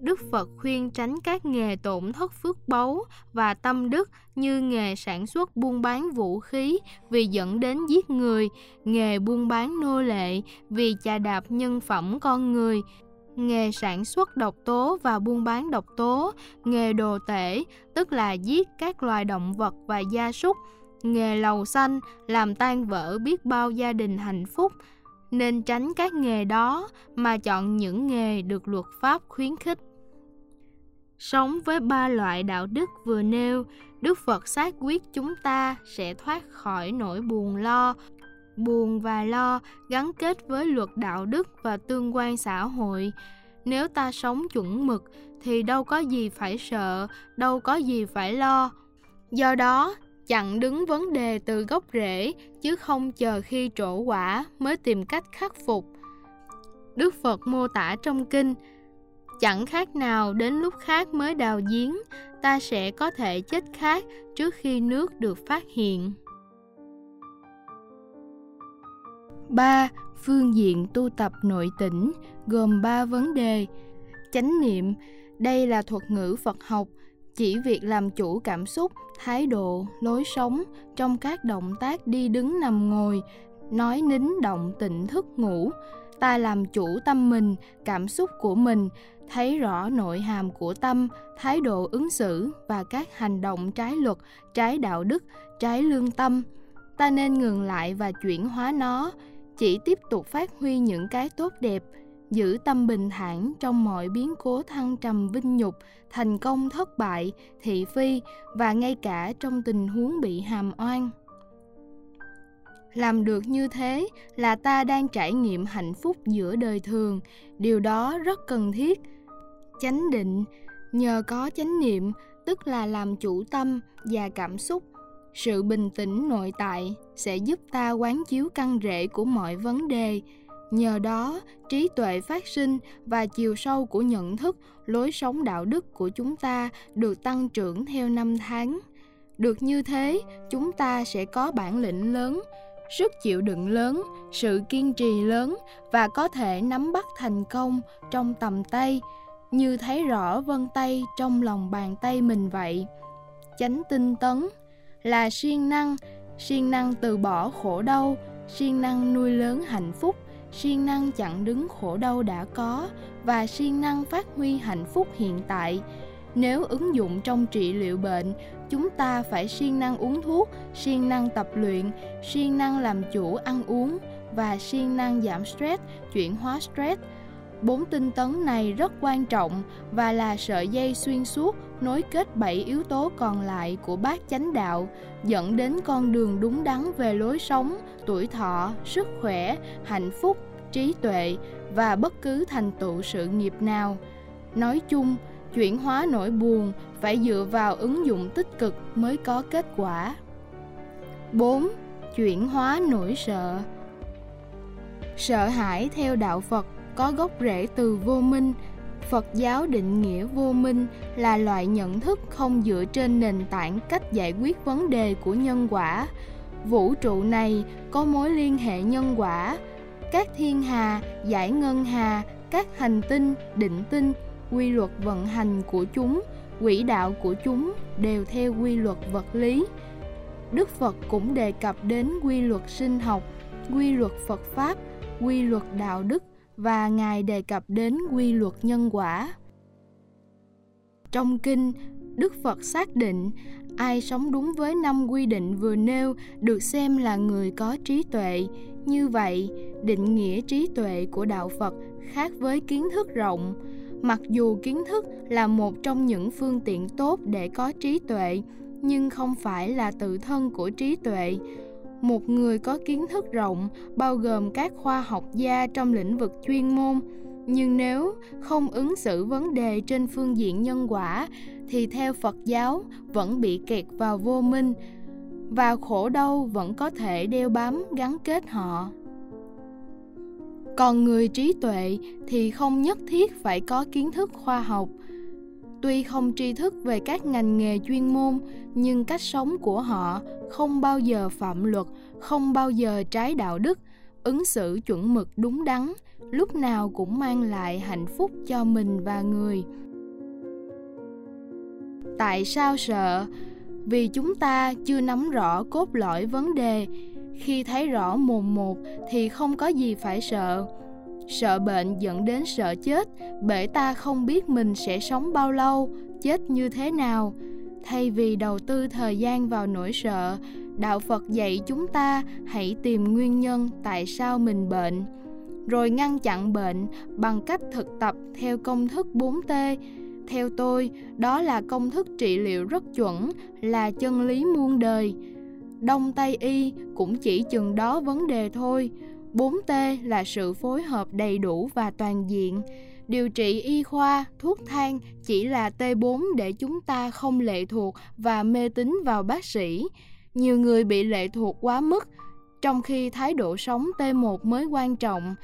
Đức Phật khuyên tránh các nghề tổn thất phước báu và tâm đức như nghề sản xuất buôn bán vũ khí vì dẫn đến giết người, nghề buôn bán nô lệ vì chà đạp nhân phẩm con người, nghề sản xuất độc tố và buôn bán độc tố, nghề đồ tể, tức là giết các loài động vật và gia súc, nghề lầu xanh làm tan vỡ biết bao gia đình hạnh phúc, nên tránh các nghề đó mà chọn những nghề được luật pháp khuyến khích. Sống với ba loại đạo đức vừa nêu, Đức Phật xác quyết chúng ta sẽ thoát khỏi nỗi buồn lo. Buồn và lo gắn kết với luật đạo đức và tương quan xã hội. Nếu ta sống chuẩn mực thì đâu có gì phải sợ, đâu có gì phải lo. Do đó, chặn đứng vấn đề từ gốc rễ chứ không chờ khi trổ quả mới tìm cách khắc phục. Đức Phật mô tả trong kinh chẳng khác nào đến lúc khác mới đào giếng ta sẽ có thể chết khát trước khi nước được phát hiện 3. Phương diện tu tập nội tỉnh gồm 3 vấn đề. Chánh niệm, đây là thuật ngữ Phật học, chỉ việc làm chủ cảm xúc, thái độ, lối sống trong các động tác đi đứng nằm ngồi, nói nín động tịnh thức ngủ. Ta làm chủ tâm mình, cảm xúc của mình, thấy rõ nội hàm của tâm thái độ ứng xử và các hành động trái luật trái đạo đức trái lương tâm ta nên ngừng lại và chuyển hóa nó chỉ tiếp tục phát huy những cái tốt đẹp giữ tâm bình thản trong mọi biến cố thăng trầm vinh nhục, thành công thất bại, thị phi và ngay cả trong tình huống bị hàm oan. Làm được như thế là ta đang trải nghiệm hạnh phúc giữa đời thường, điều đó rất cần thiết. Chánh định, nhờ có chánh niệm, tức là làm chủ tâm và cảm xúc, sự bình tĩnh nội tại sẽ giúp ta quán chiếu căn rễ của mọi vấn đề. Nhờ đó trí tuệ phát sinh và chiều sâu của nhận thức lối sống đạo đức của chúng ta được tăng trưởng theo năm tháng. Được như thế chúng ta sẽ có bản lĩnh lớn sức chịu đựng lớn sự kiên trì lớn và có thể nắm bắt thành công trong tầm tay như thấy rõ vân tay trong lòng bàn tay mình vậy, chánh tinh tấn là siêng năng siêng năng từ bỏ khổ đau, siêng năng nuôi lớn hạnh phúc, siêng năng chặn đứng khổ đau đã có và siêng năng phát huy hạnh phúc hiện tại. Nếu ứng dụng trong trị liệu bệnh, chúng ta phải siêng năng uống thuốc, siêng năng tập luyện, siêng năng làm chủ ăn uống và siêng năng giảm stress, chuyển hóa stress. Bốn tinh tấn này rất quan trọng và là sợi dây xuyên suốt nối kết bảy yếu tố còn lại của bát chánh đạo, dẫn đến con đường đúng đắn về lối sống, tuổi thọ, sức khỏe, hạnh phúc, trí tuệ và bất cứ thành tựu sự nghiệp nào. Nói chung, chuyển hóa nỗi buồn phải dựa vào ứng dụng tích cực mới có kết quả. 4. Chuyển hóa nỗi sợ Sợ hãi theo đạo Phật có gốc rễ từ vô minh. Phật giáo định nghĩa vô minh là loại nhận thức không dựa trên nền tảng cách giải quyết vấn đề của nhân quả. Vũ trụ này có mối liên hệ nhân quả. Các thiên hà, giải ngân hà, các hành tinh, định tinh, quy luật vận hành của chúng, quỹ đạo của chúng đều theo quy luật vật lý. Đức phật cũng đề cập đến quy luật sinh học, quy luật phật pháp, quy luật đạo đức và Ngài đề cập đến quy luật nhân quả. Trong kinh, Đức Phật xác định ai sống đúng với năm quy định vừa nêu được xem là người có trí tuệ. Như vậy, định nghĩa trí tuệ của đạo Phật khác với kiến thức rộng. Mặc dù kiến thức là một trong những phương tiện tốt để có trí tuệ, nhưng không phải là tự thân của trí tuệ một người có kiến thức rộng, bao gồm các khoa học gia trong lĩnh vực chuyên môn. Nhưng nếu không ứng xử vấn đề trên phương diện nhân quả, thì theo phật giáo, vẫn bị kẹt vào vô minh, và khổ đau vẫn có thể đeo bám gắn kết họ. Còn người trí tuệ thì không nhất thiết phải có kiến thức khoa học tuy không tri thức về các ngành nghề chuyên môn, nhưng cách sống của họ không bao giờ phạm luật, không bao giờ trái đạo đức, ứng xử chuẩn mực đúng đắn, lúc nào cũng mang lại hạnh phúc cho mình và người. Tại sao sợ? Vì chúng ta chưa nắm rõ cốt lõi vấn đề. Khi thấy rõ mồn một thì không có gì phải sợ sợ bệnh dẫn đến sợ chết bởi ta không biết mình sẽ sống bao lâu chết như thế nào thay vì đầu tư thời gian vào nỗi sợ đạo phật dạy chúng ta hãy tìm nguyên nhân tại sao mình bệnh rồi ngăn chặn bệnh bằng cách thực tập theo công thức 4T. Theo tôi, đó là công thức trị liệu rất chuẩn, là chân lý muôn đời. Đông Tây Y cũng chỉ chừng đó vấn đề thôi. 4T là sự phối hợp đầy đủ và toàn diện. Điều trị y khoa, thuốc thang chỉ là T4 để chúng ta không lệ thuộc và mê tín vào bác sĩ. Nhiều người bị lệ thuộc quá mức, trong khi thái độ sống T1 mới quan trọng.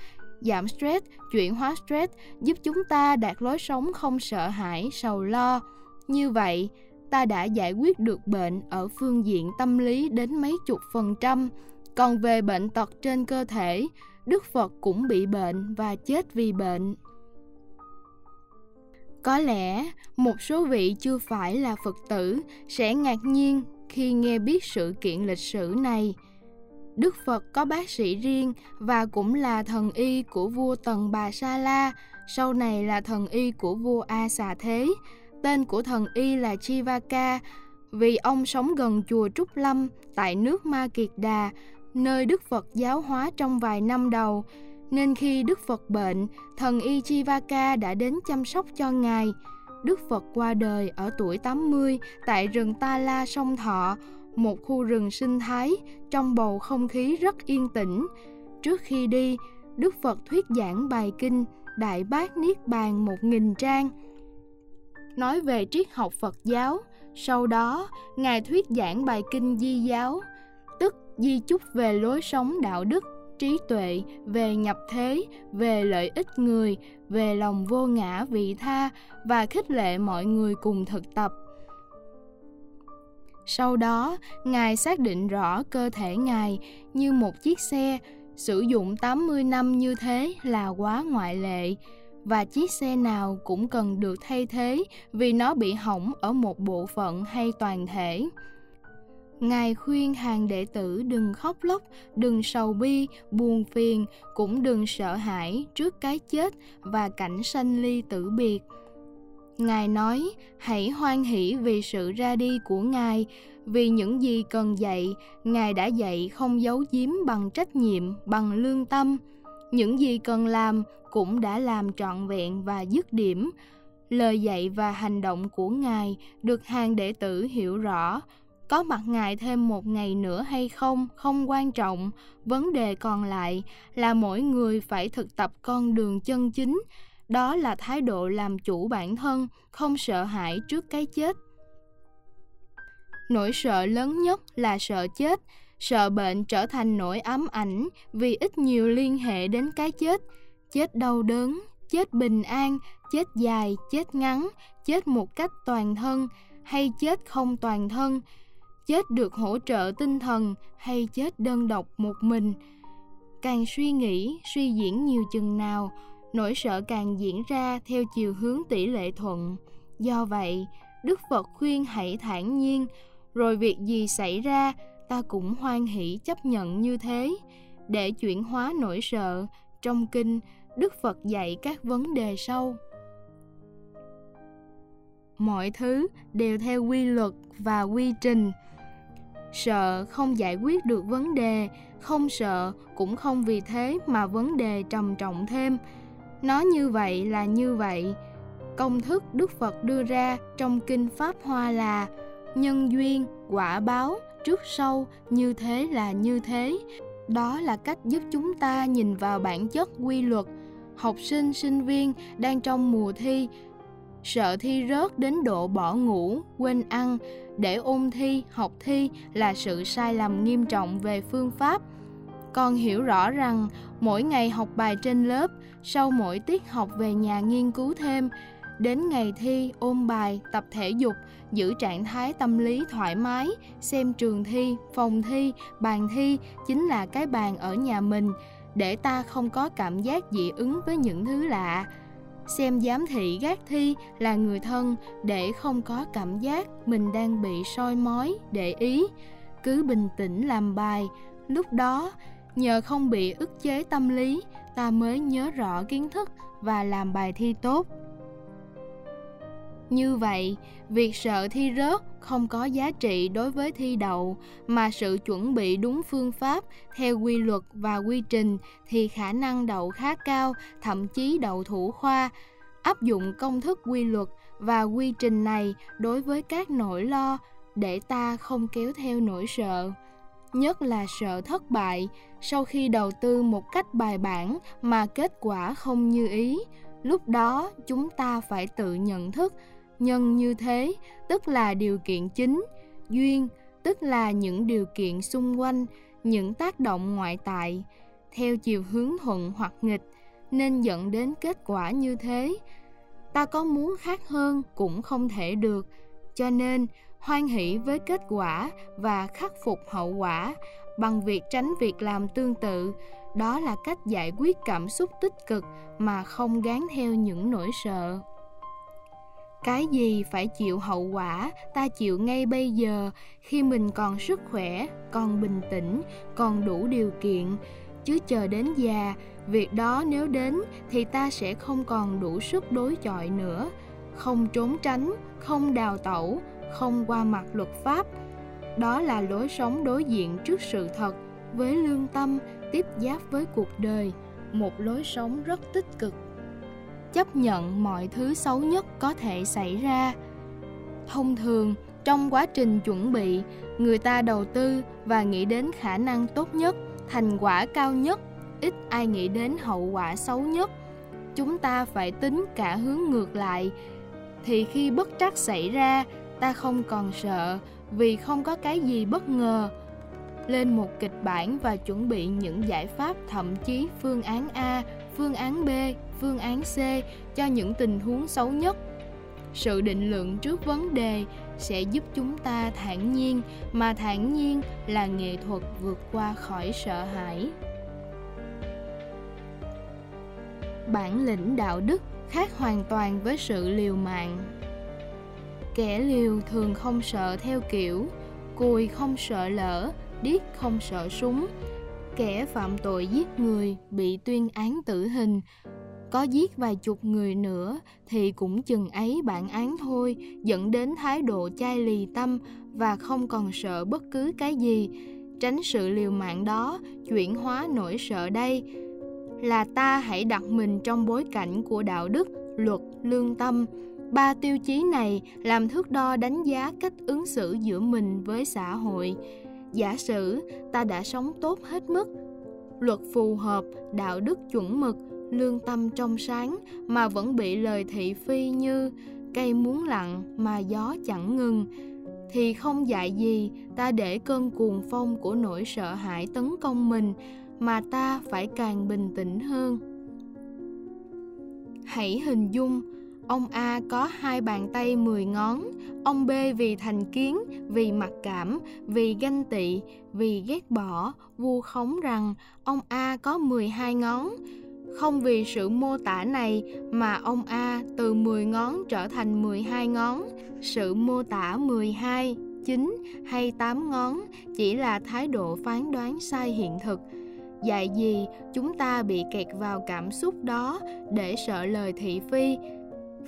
Giảm stress, chuyển hóa stress giúp chúng ta đạt lối sống không sợ hãi, sầu lo. Như vậy, ta đã giải quyết được bệnh ở phương diện tâm lý đến mấy chục phần trăm còn về bệnh tật trên cơ thể, Đức Phật cũng bị bệnh và chết vì bệnh. Có lẽ một số vị chưa phải là Phật tử sẽ ngạc nhiên khi nghe biết sự kiện lịch sử này. Đức Phật có bác sĩ riêng và cũng là thần y của vua Tần Bà Sa La, sau này là thần y của vua A Xà Thế. Tên của thần y là Chivaka vì ông sống gần chùa Trúc Lâm tại nước Ma Kiệt Đà nơi Đức Phật giáo hóa trong vài năm đầu. Nên khi Đức Phật bệnh, thần y Chivaka đã đến chăm sóc cho Ngài. Đức Phật qua đời ở tuổi 80 tại rừng Ta La Sông Thọ, một khu rừng sinh thái trong bầu không khí rất yên tĩnh. Trước khi đi, Đức Phật thuyết giảng bài kinh Đại Bát Niết Bàn một nghìn trang. Nói về triết học Phật giáo, sau đó Ngài thuyết giảng bài kinh Di giáo, di chúc về lối sống đạo đức, trí tuệ, về nhập thế, về lợi ích người, về lòng vô ngã vị tha và khích lệ mọi người cùng thực tập. Sau đó, Ngài xác định rõ cơ thể Ngài như một chiếc xe, sử dụng 80 năm như thế là quá ngoại lệ và chiếc xe nào cũng cần được thay thế vì nó bị hỏng ở một bộ phận hay toàn thể. Ngài khuyên hàng đệ tử đừng khóc lóc, đừng sầu bi, buồn phiền, cũng đừng sợ hãi trước cái chết và cảnh sanh ly tử biệt. Ngài nói, hãy hoan hỷ vì sự ra đi của Ngài, vì những gì cần dạy, Ngài đã dạy không giấu giếm bằng trách nhiệm, bằng lương tâm. Những gì cần làm cũng đã làm trọn vẹn và dứt điểm. Lời dạy và hành động của Ngài được hàng đệ tử hiểu rõ, có mặt ngài thêm một ngày nữa hay không? Không quan trọng. Vấn đề còn lại là mỗi người phải thực tập con đường chân chính. Đó là thái độ làm chủ bản thân, không sợ hãi trước cái chết. Nỗi sợ lớn nhất là sợ chết. Sợ bệnh trở thành nỗi ám ảnh vì ít nhiều liên hệ đến cái chết. Chết đau đớn, chết bình an, chết dài, chết ngắn, chết một cách toàn thân hay chết không toàn thân chết được hỗ trợ tinh thần hay chết đơn độc một mình? Càng suy nghĩ, suy diễn nhiều chừng nào, nỗi sợ càng diễn ra theo chiều hướng tỷ lệ thuận. Do vậy, đức phật khuyên hãy thản nhiên, rồi việc gì xảy ra, ta cũng hoan hỷ chấp nhận như thế. Để chuyển hóa nỗi sợ, trong kinh, đức phật dạy các vấn đề sau. Mọi thứ đều theo quy luật và quy trình sợ không giải quyết được vấn đề, không sợ cũng không vì thế mà vấn đề trầm trọng thêm. Nó như vậy là như vậy. Công thức đức phật đưa ra trong kinh pháp hoa là nhân duyên, quả báo, trước sau, như thế là như thế. Đó là cách giúp chúng ta nhìn vào bản chất quy luật. Học sinh sinh viên đang trong mùa thi sợ thi rớt đến độ bỏ ngủ, quên ăn. Để ôn thi, học thi là sự sai lầm nghiêm trọng về phương pháp. Con hiểu rõ rằng mỗi ngày học bài trên lớp, sau mỗi tiết học về nhà nghiên cứu thêm, đến ngày thi ôn bài, tập thể dục, giữ trạng thái tâm lý thoải mái, xem trường thi, phòng thi, bàn thi chính là cái bàn ở nhà mình, để ta không có cảm giác dị ứng với những thứ lạ xem giám thị gác thi là người thân để không có cảm giác mình đang bị soi mói, để ý. Cứ bình tĩnh làm bài. Lúc đó, nhờ không bị ức chế tâm lý, ta mới nhớ rõ kiến thức và làm bài thi tốt như vậy, việc sợ thi rớt không có giá trị đối với thi đậu, mà sự chuẩn bị đúng phương pháp theo quy luật và quy trình thì khả năng đậu khá cao, thậm chí đậu thủ khoa. Áp dụng công thức quy luật và quy trình này đối với các nỗi lo để ta không kéo theo nỗi sợ. Nhất là sợ thất bại, sau khi đầu tư một cách bài bản mà kết quả không như ý, lúc đó chúng ta phải tự nhận thức nhân như thế, tức là điều kiện chính, duyên, tức là những điều kiện xung quanh, những tác động ngoại tại, theo chiều hướng thuận hoặc nghịch, nên dẫn đến kết quả như thế. Ta có muốn khác hơn cũng không thể được, cho nên hoan hỷ với kết quả và khắc phục hậu quả bằng việc tránh việc làm tương tự. Đó là cách giải quyết cảm xúc tích cực mà không gán theo những nỗi sợ cái gì phải chịu hậu quả, ta chịu ngay bây giờ. Khi mình còn sức khỏe, còn bình tĩnh, còn đủ điều kiện, chứ chờ đến già, việc đó nếu đến thì ta sẽ không còn đủ sức đối chọi nữa. Không trốn tránh, không đào tẩu, không qua mặt luật pháp. Đó là lối sống đối diện trước sự thật, với lương tâm, tiếp giáp với cuộc đời. Một lối sống rất tích cực chấp nhận mọi thứ xấu nhất có thể xảy ra. Thông thường trong quá trình chuẩn bị người ta đầu tư và nghĩ đến khả năng tốt nhất thành quả cao nhất ít ai nghĩ đến hậu quả xấu nhất. Chúng ta phải tính cả hướng ngược lại. Thì khi bất trắc xảy ra ta không còn sợ vì không có cái gì bất ngờ. Lên một kịch bản và chuẩn bị những giải pháp thậm chí phương án A, phương án B, phương án C cho những tình huống xấu nhất. Sự định lượng trước vấn đề sẽ giúp chúng ta thản nhiên, mà thản nhiên là nghệ thuật vượt qua khỏi sợ hãi. Bản lĩnh đạo đức khác hoàn toàn với sự liều mạng. Kẻ liều thường không sợ theo kiểu, cùi không sợ lỡ, điếc không sợ súng kẻ phạm tội giết người bị tuyên án tử hình có giết vài chục người nữa thì cũng chừng ấy bản án thôi, dẫn đến thái độ chai lì tâm và không còn sợ bất cứ cái gì. Tránh sự liều mạng đó chuyển hóa nỗi sợ đây. Là ta hãy đặt mình trong bối cảnh của đạo đức, luật, lương tâm. Ba tiêu chí này làm thước đo đánh giá cách ứng xử giữa mình với xã hội. Giả sử ta đã sống tốt hết mức, luật phù hợp, đạo đức chuẩn mực lương tâm trong sáng mà vẫn bị lời thị phi như cây muốn lặng mà gió chẳng ngừng thì không dạy gì ta để cơn cuồng phong của nỗi sợ hãi tấn công mình mà ta phải càng bình tĩnh hơn hãy hình dung Ông A có hai bàn tay mười ngón, ông B vì thành kiến, vì mặc cảm, vì ganh tị, vì ghét bỏ, vu khống rằng ông A có 12 ngón. Không vì sự mô tả này mà ông A từ 10 ngón trở thành 12 ngón, sự mô tả 12, 9 hay 8 ngón chỉ là thái độ phán đoán sai hiện thực. Dạy gì chúng ta bị kẹt vào cảm xúc đó để sợ lời thị phi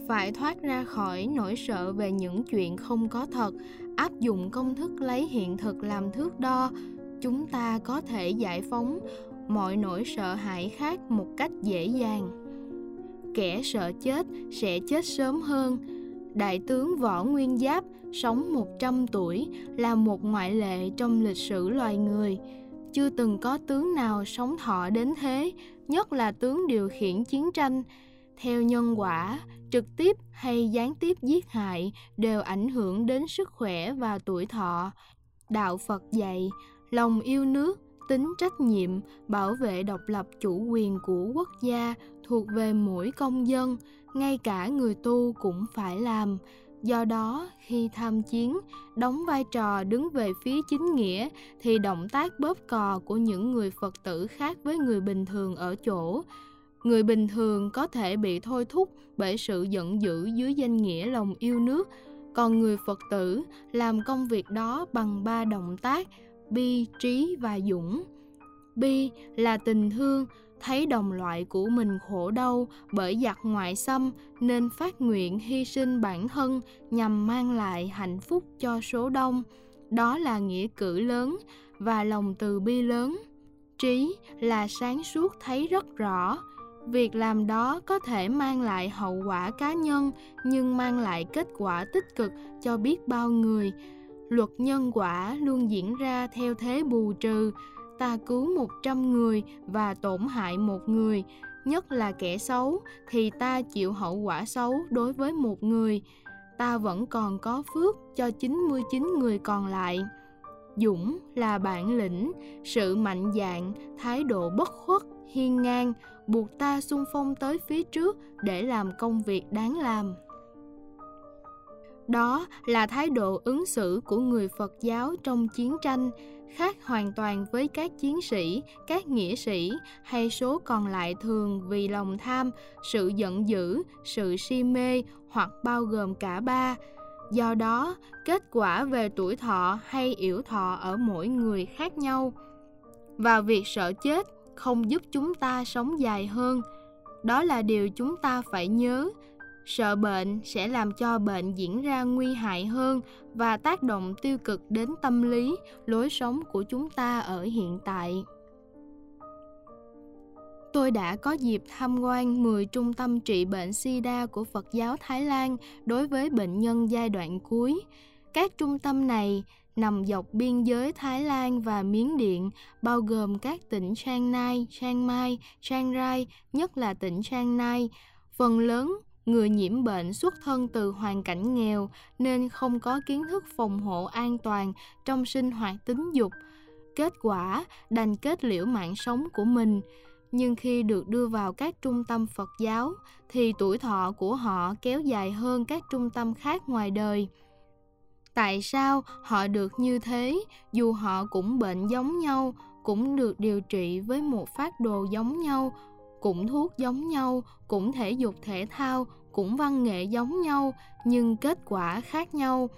phải thoát ra khỏi nỗi sợ về những chuyện không có thật áp dụng công thức lấy hiện thực làm thước đo chúng ta có thể giải phóng mọi nỗi sợ hãi khác một cách dễ dàng. Kẻ sợ chết sẽ chết sớm hơn. Đại tướng võ nguyên giáp, sống 100 tuổi, là một ngoại lệ trong lịch sử loài người. Chưa từng có tướng nào sống thọ đến thế, nhất là tướng điều khiển chiến tranh. Theo nhân quả, trực tiếp hay gián tiếp giết hại đều ảnh hưởng đến sức khỏe và tuổi thọ. Đạo phật dạy, lòng yêu nước tính trách nhiệm, bảo vệ độc lập chủ quyền của quốc gia thuộc về mỗi công dân, ngay cả người tu cũng phải làm. Do đó, khi tham chiến, đóng vai trò đứng về phía chính nghĩa thì động tác bóp cò của những người phật tử khác với người bình thường ở chỗ. Người bình thường có thể bị thôi thúc bởi sự giận dữ dưới danh nghĩa lòng yêu nước, còn người phật tử làm công việc đó bằng ba động tác bi, trí và dũng. Bi là tình thương, thấy đồng loại của mình khổ đau bởi giặc ngoại xâm nên phát nguyện hy sinh bản thân nhằm mang lại hạnh phúc cho số đông. Đó là nghĩa cử lớn và lòng từ bi lớn. Trí là sáng suốt thấy rất rõ. Việc làm đó có thể mang lại hậu quả cá nhân nhưng mang lại kết quả tích cực cho biết bao người luật nhân quả luôn diễn ra theo thế bù trừ. Ta cứu một trăm người và tổn hại một người. Nhất là kẻ xấu, thì ta chịu hậu quả xấu đối với một người. Ta vẫn còn có phước cho 99 người còn lại. Dũng là bản lĩnh, sự mạnh dạn thái độ bất khuất, hiên ngang, buộc ta xung phong tới phía trước để làm công việc đáng làm đó là thái độ ứng xử của người phật giáo trong chiến tranh, khác hoàn toàn với các chiến sĩ, các nghĩa sĩ hay số còn lại thường vì lòng tham, sự giận dữ, sự si mê hoặc bao gồm cả ba. Do đó, kết quả về tuổi thọ hay yểu thọ ở mỗi người khác nhau. Và việc sợ chết không giúp chúng ta sống dài hơn. Đó là điều chúng ta phải nhớ sợ bệnh sẽ làm cho bệnh diễn ra nguy hại hơn và tác động tiêu cực đến tâm lý lối sống của chúng ta ở hiện tại Tôi đã có dịp tham quan 10 trung tâm trị bệnh SIDA của Phật giáo Thái Lan đối với bệnh nhân giai đoạn cuối. Các trung tâm này nằm dọc biên giới Thái Lan và Miến Điện, bao gồm các tỉnh Chiang Nai, Chiang Mai, Chiang Rai, nhất là tỉnh Chiang Nai. Phần lớn người nhiễm bệnh xuất thân từ hoàn cảnh nghèo nên không có kiến thức phòng hộ an toàn trong sinh hoạt tính dục. Kết quả đành kết liễu mạng sống của mình nhưng khi được đưa vào các trung tâm Phật giáo thì tuổi thọ của họ kéo dài hơn các trung tâm khác ngoài đời. Tại sao họ được như thế dù họ cũng bệnh giống nhau, cũng được điều trị với một phát đồ giống nhau, cũng thuốc giống nhau, cũng thể dục thể thao, cũng văn nghệ giống nhau nhưng kết quả khác nhau?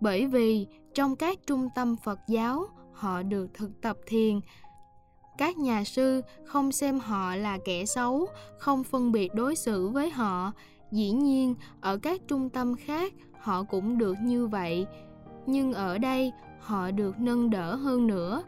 Bởi vì trong các trung tâm Phật giáo, họ được thực tập thiền, các nhà sư không xem họ là kẻ xấu không phân biệt đối xử với họ. Dĩ nhiên ở các trung tâm khác họ cũng được như vậy. Nhưng ở đây họ được nâng đỡ hơn nữa.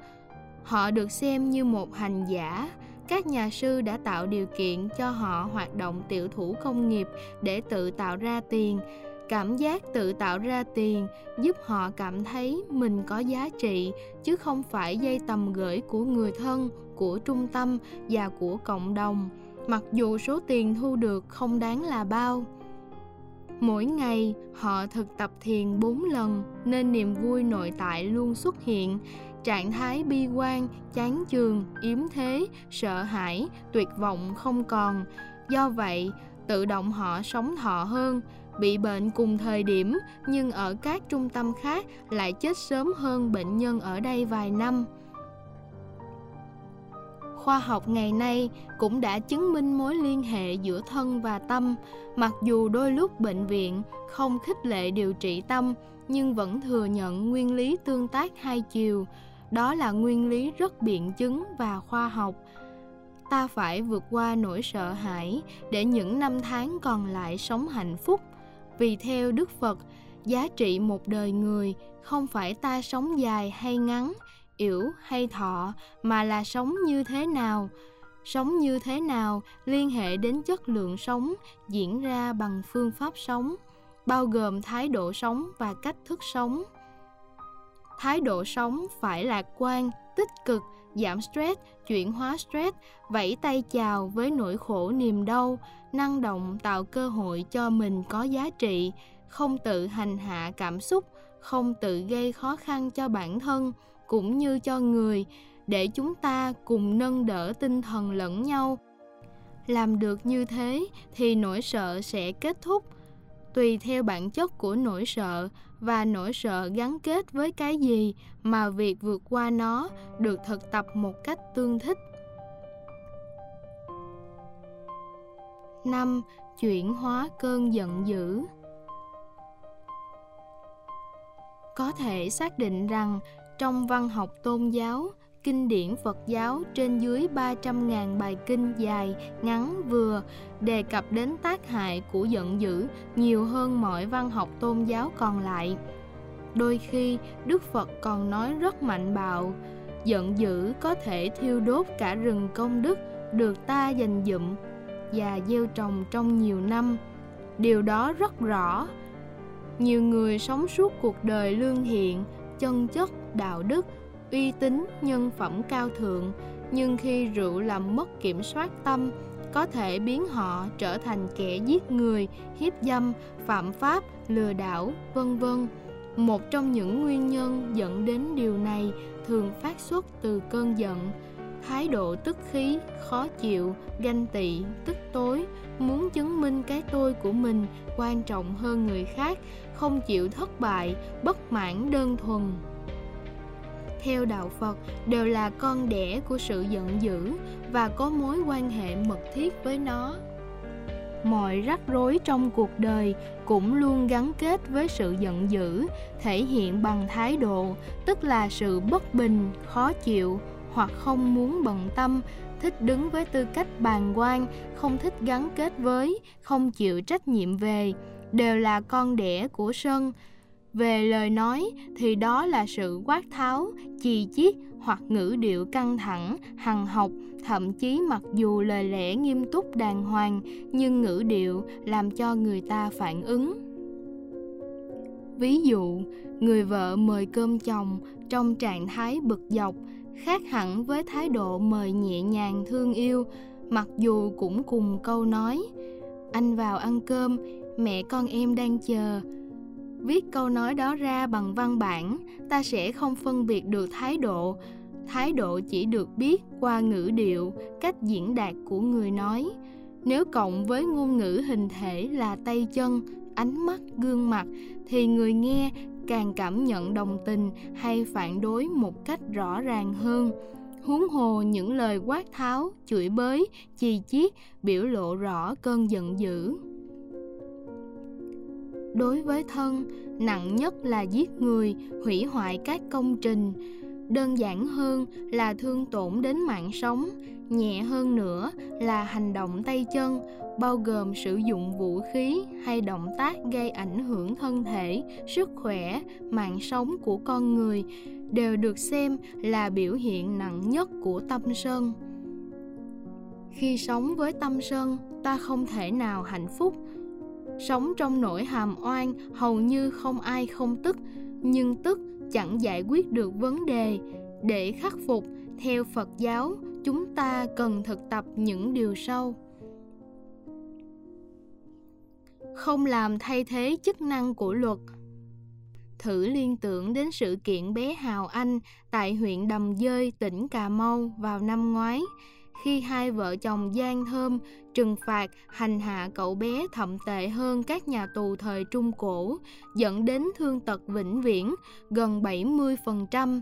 Họ được xem như một hành giả các nhà sư đã tạo điều kiện cho họ hoạt động tiểu thủ công nghiệp để tự tạo ra tiền. Cảm giác tự tạo ra tiền giúp họ cảm thấy mình có giá trị, chứ không phải dây tầm gửi của người thân, của trung tâm và của cộng đồng. Mặc dù số tiền thu được không đáng là bao. Mỗi ngày, họ thực tập thiền bốn lần, nên niềm vui nội tại luôn xuất hiện trạng thái bi quan, chán chường, yếm thế, sợ hãi, tuyệt vọng không còn. Do vậy, tự động họ sống thọ hơn, bị bệnh cùng thời điểm, nhưng ở các trung tâm khác lại chết sớm hơn bệnh nhân ở đây vài năm. Khoa học ngày nay cũng đã chứng minh mối liên hệ giữa thân và tâm. Mặc dù đôi lúc bệnh viện không khích lệ điều trị tâm, nhưng vẫn thừa nhận nguyên lý tương tác hai chiều đó là nguyên lý rất biện chứng và khoa học. Ta phải vượt qua nỗi sợ hãi để những năm tháng còn lại sống hạnh phúc. Vì theo đức phật, giá trị một đời người không phải ta sống dài hay ngắn yểu hay thọ, mà là sống như thế nào. Sống như thế nào liên hệ đến chất lượng sống, diễn ra bằng phương pháp sống, bao gồm thái độ sống và cách thức sống thái độ sống phải lạc quan, tích cực, giảm stress, chuyển hóa stress, vẫy tay chào với nỗi khổ niềm đau, năng động tạo cơ hội cho mình có giá trị, không tự hành hạ cảm xúc, không tự gây khó khăn cho bản thân cũng như cho người, để chúng ta cùng nâng đỡ tinh thần lẫn nhau. Làm được như thế thì nỗi sợ sẽ kết thúc. Tùy theo bản chất của nỗi sợ và nỗi sợ gắn kết với cái gì mà việc vượt qua nó được thực tập một cách tương thích. 5. Chuyển hóa cơn giận dữ Có thể xác định rằng trong văn học tôn giáo, kinh điển Phật giáo trên dưới 300.000 bài kinh dài, ngắn, vừa đề cập đến tác hại của giận dữ nhiều hơn mọi văn học tôn giáo còn lại. Đôi khi, Đức Phật còn nói rất mạnh bạo, giận dữ có thể thiêu đốt cả rừng công đức được ta dành dụm và gieo trồng trong nhiều năm. Điều đó rất rõ. Nhiều người sống suốt cuộc đời lương thiện, chân chất, đạo đức uy tín, nhân phẩm cao thượng, nhưng khi rượu làm mất kiểm soát tâm, có thể biến họ trở thành kẻ giết người, hiếp dâm, phạm pháp, lừa đảo, vân vân. Một trong những nguyên nhân dẫn đến điều này thường phát xuất từ cơn giận. Thái độ tức khí, khó chịu, ganh tị, tức tối muốn chứng minh cái tôi của mình quan trọng hơn người khác, không chịu thất bại, bất mãn đơn thuần theo đạo Phật đều là con đẻ của sự giận dữ và có mối quan hệ mật thiết với nó. Mọi rắc rối trong cuộc đời cũng luôn gắn kết với sự giận dữ, thể hiện bằng thái độ, tức là sự bất bình, khó chịu hoặc không muốn bận tâm, thích đứng với tư cách bàn quan, không thích gắn kết với, không chịu trách nhiệm về, đều là con đẻ của sân, về lời nói thì đó là sự quát tháo, chì chiết hoặc ngữ điệu căng thẳng, hằng học, thậm chí mặc dù lời lẽ nghiêm túc đàng hoàng, nhưng ngữ điệu làm cho người ta phản ứng. Ví dụ, người vợ mời cơm chồng trong trạng thái bực dọc, khác hẳn với thái độ mời nhẹ nhàng thương yêu, mặc dù cũng cùng câu nói, anh vào ăn cơm, mẹ con em đang chờ viết câu nói đó ra bằng văn bản, ta sẽ không phân biệt được thái độ. Thái độ chỉ được biết qua ngữ điệu, cách diễn đạt của người nói. Nếu cộng với ngôn ngữ hình thể là tay chân, ánh mắt, gương mặt, thì người nghe càng cảm nhận đồng tình hay phản đối một cách rõ ràng hơn. Huống hồ những lời quát tháo, chửi bới, chì chiết biểu lộ rõ cơn giận dữ đối với thân, nặng nhất là giết người, hủy hoại các công trình. Đơn giản hơn là thương tổn đến mạng sống, nhẹ hơn nữa là hành động tay chân, bao gồm sử dụng vũ khí hay động tác gây ảnh hưởng thân thể, sức khỏe, mạng sống của con người đều được xem là biểu hiện nặng nhất của tâm sân khi sống với tâm sân ta không thể nào hạnh phúc sống trong nỗi hàm oan hầu như không ai không tức. Nhưng tức chẳng giải quyết được vấn đề. Để khắc phục theo phật giáo chúng ta cần thực tập những điều sau. Không làm thay thế chức năng của luật. Thử liên tưởng đến sự kiện bé Hào Anh tại huyện Đầm Dơi, tỉnh Cà Mau vào năm ngoái, khi hai vợ chồng Giang Thơm trừng phạt hành hạ cậu bé thậm tệ hơn các nhà tù thời Trung Cổ, dẫn đến thương tật vĩnh viễn gần 70%.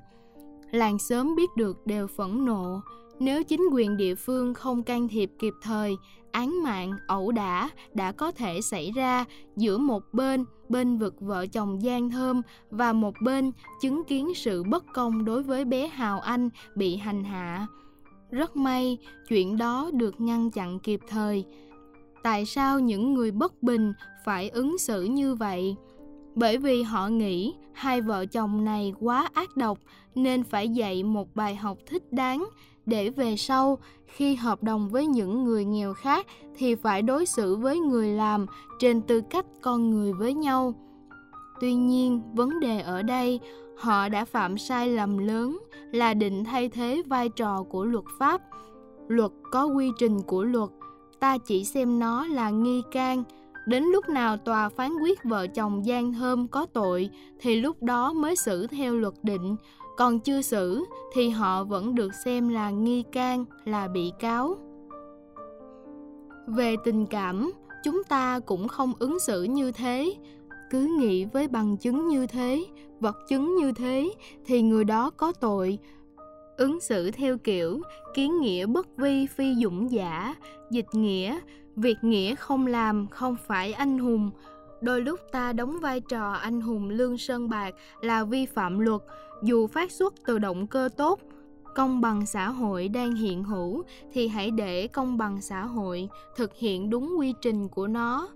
Làng sớm biết được đều phẫn nộ, nếu chính quyền địa phương không can thiệp kịp thời, án mạng, ẩu đả đã có thể xảy ra giữa một bên, bên vực vợ chồng Giang Thơm và một bên chứng kiến sự bất công đối với bé Hào Anh bị hành hạ. Rất may, chuyện đó được ngăn chặn kịp thời. Tại sao những người bất bình phải ứng xử như vậy? Bởi vì họ nghĩ hai vợ chồng này quá ác độc nên phải dạy một bài học thích đáng để về sau khi hợp đồng với những người nghèo khác thì phải đối xử với người làm trên tư cách con người với nhau. Tuy nhiên, vấn đề ở đây họ đã phạm sai lầm lớn là định thay thế vai trò của luật pháp. Luật có quy trình của luật, ta chỉ xem nó là nghi can. Đến lúc nào tòa phán quyết vợ chồng giang thơm có tội, thì lúc đó mới xử theo luật định. Còn chưa xử, thì họ vẫn được xem là nghi can, là bị cáo. Về tình cảm, chúng ta cũng không ứng xử như thế cứ nghĩ với bằng chứng như thế, vật chứng như thế, thì người đó có tội. Ứng xử theo kiểu, kiến nghĩa bất vi, phi dũng giả. Dịch nghĩa, việc nghĩa không làm, không phải anh hùng. Đôi lúc ta đóng vai trò anh hùng lương sơn bạc là vi phạm luật, dù phát xuất từ động cơ tốt. Công bằng xã hội đang hiện hữu, thì hãy để công bằng xã hội thực hiện đúng quy trình của nó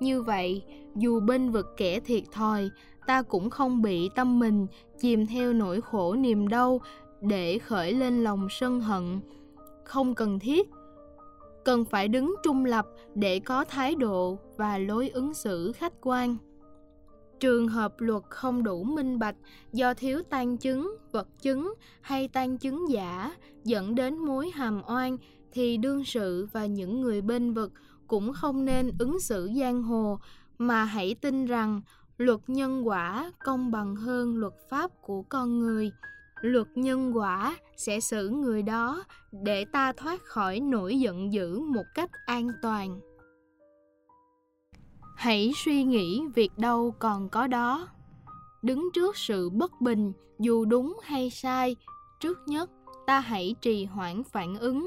như vậy, dù bên vực kẻ thiệt thòi, ta cũng không bị tâm mình chìm theo nỗi khổ niềm đau để khởi lên lòng sân hận. Không cần thiết, cần phải đứng trung lập để có thái độ và lối ứng xử khách quan. Trường hợp luật không đủ minh bạch do thiếu tan chứng, vật chứng hay tan chứng giả dẫn đến mối hàm oan thì đương sự và những người bên vực cũng không nên ứng xử giang hồ, mà hãy tin rằng luật nhân quả công bằng hơn luật pháp của con người. Luật nhân quả sẽ xử người đó để ta thoát khỏi nỗi giận dữ một cách an toàn. Hãy suy nghĩ việc đâu còn có đó. Đứng trước sự bất bình, dù đúng hay sai, trước nhất ta hãy trì hoãn phản ứng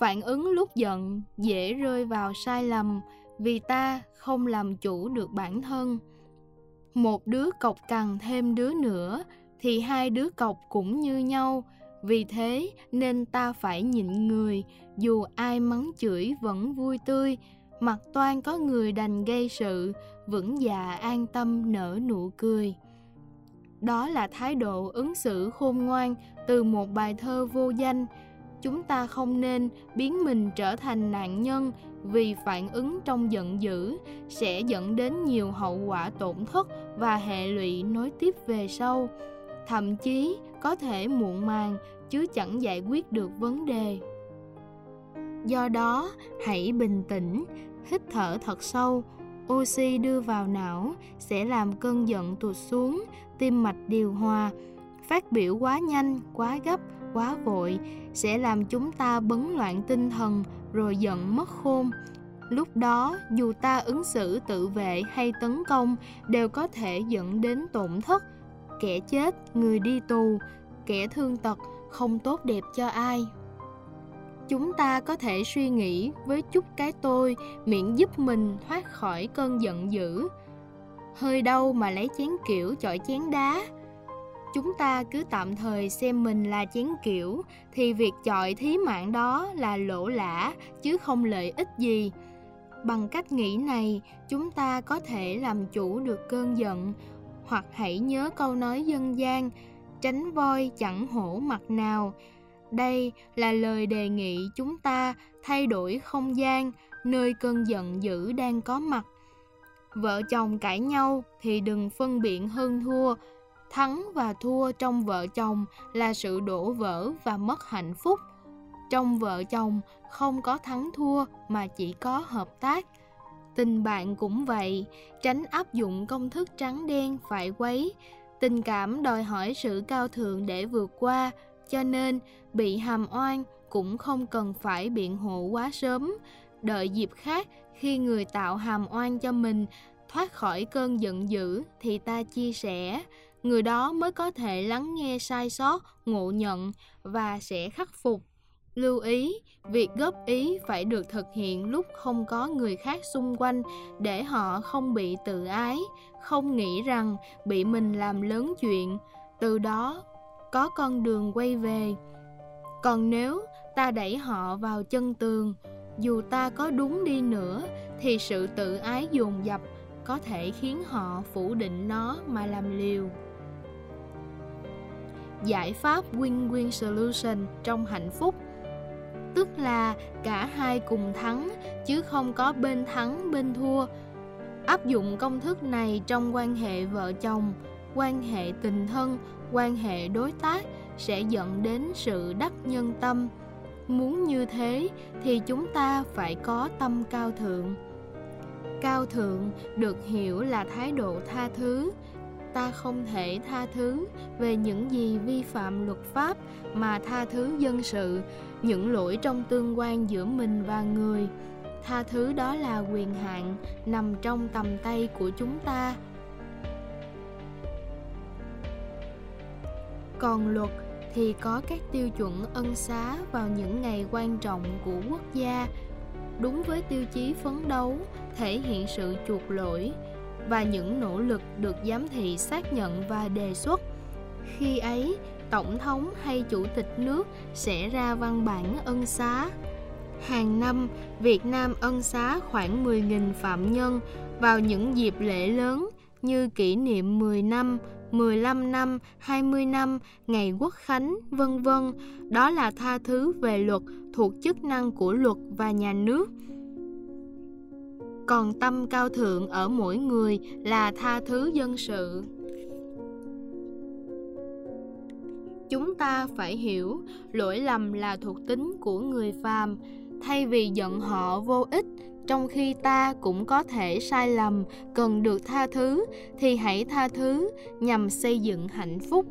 phản ứng lúc giận dễ rơi vào sai lầm vì ta không làm chủ được bản thân. Một đứa cọc cằn thêm đứa nữa thì hai đứa cọc cũng như nhau. Vì thế nên ta phải nhịn người, dù ai mắng chửi vẫn vui tươi. Mặt toan có người đành gây sự, vững dạ an tâm nở nụ cười. Đó là thái độ ứng xử khôn ngoan từ một bài thơ vô danh chúng ta không nên biến mình trở thành nạn nhân vì phản ứng trong giận dữ, sẽ dẫn đến nhiều hậu quả tổn thất và hệ lụy nối tiếp về sau. Thậm chí có thể muộn màng, chứ chẳng giải quyết được vấn đề. Do đó, hãy bình tĩnh, hít thở thật sâu. Oxy đưa vào não sẽ làm cơn giận tụt xuống, tim mạch điều hòa, phát biểu quá nhanh, quá gấp quá vội, sẽ làm chúng ta bấn loạn tinh thần rồi giận mất khôn. Lúc đó, dù ta ứng xử tự vệ hay tấn công, đều có thể dẫn đến tổn thất. Kẻ chết, người đi tù, kẻ thương tật, không tốt đẹp cho ai. Chúng ta có thể suy nghĩ với chút cái tôi, miễn giúp mình thoát khỏi cơn giận dữ. Hơi đâu mà lấy chén kiểu chọi chén đá chúng ta cứ tạm thời xem mình là chén kiểu, thì việc chọi thí mạng đó là lỗ lã, chứ không lợi ích gì. Bằng cách nghĩ này, chúng ta có thể làm chủ được cơn giận, hoặc hãy nhớ câu nói dân gian, tránh voi chẳng hổ mặt nào. Đây là lời đề nghị chúng ta thay đổi không gian, nơi cơn giận dữ đang có mặt. Vợ chồng cãi nhau thì đừng phân biện hơn thua thắng và thua trong vợ chồng là sự đổ vỡ và mất hạnh phúc. Trong vợ chồng, không có thắng thua mà chỉ có hợp tác. Tình bạn cũng vậy, tránh áp dụng công thức trắng đen phải quấy. Tình cảm đòi hỏi sự cao thượng để vượt qua, cho nên bị hàm oan cũng không cần phải biện hộ quá sớm. Đợi dịp khác, khi người tạo hàm oan cho mình, thoát khỏi cơn giận dữ thì ta chia sẻ người đó mới có thể lắng nghe sai sót, ngộ nhận và sẽ khắc phục. Lưu ý, việc góp ý phải được thực hiện lúc không có người khác xung quanh để họ không bị tự ái, không nghĩ rằng bị mình làm lớn chuyện. Từ đó, có con đường quay về. Còn nếu ta đẩy họ vào chân tường, dù ta có đúng đi nữa, thì sự tự ái dồn dập có thể khiến họ phủ định nó mà làm liều giải pháp win-win solution trong hạnh phúc. Tức là cả hai cùng thắng, chứ không có bên thắng bên thua. Áp dụng công thức này trong quan hệ vợ chồng, quan hệ tình thân, quan hệ đối tác sẽ dẫn đến sự đắc nhân tâm. Muốn như thế thì chúng ta phải có tâm cao thượng. Cao thượng được hiểu là thái độ tha thứ ta không thể tha thứ về những gì vi phạm luật pháp mà tha thứ dân sự, những lỗi trong tương quan giữa mình và người. Tha thứ đó là quyền hạn nằm trong tầm tay của chúng ta. Còn luật thì có các tiêu chuẩn ân xá vào những ngày quan trọng của quốc gia. Đúng với tiêu chí phấn đấu, thể hiện sự chuộc lỗi và những nỗ lực được giám thị xác nhận và đề xuất khi ấy tổng thống hay chủ tịch nước sẽ ra văn bản ân xá hàng năm Việt Nam ân xá khoảng 10.000 phạm nhân vào những dịp lễ lớn như kỷ niệm 10 năm, 15 năm, 20 năm, ngày quốc khánh, vân vân. Đó là tha thứ về luật thuộc chức năng của luật và nhà nước. Còn tâm cao thượng ở mỗi người là tha thứ dân sự. Chúng ta phải hiểu lỗi lầm là thuộc tính của người phàm, thay vì giận họ vô ích trong khi ta cũng có thể sai lầm cần được tha thứ thì hãy tha thứ nhằm xây dựng hạnh phúc.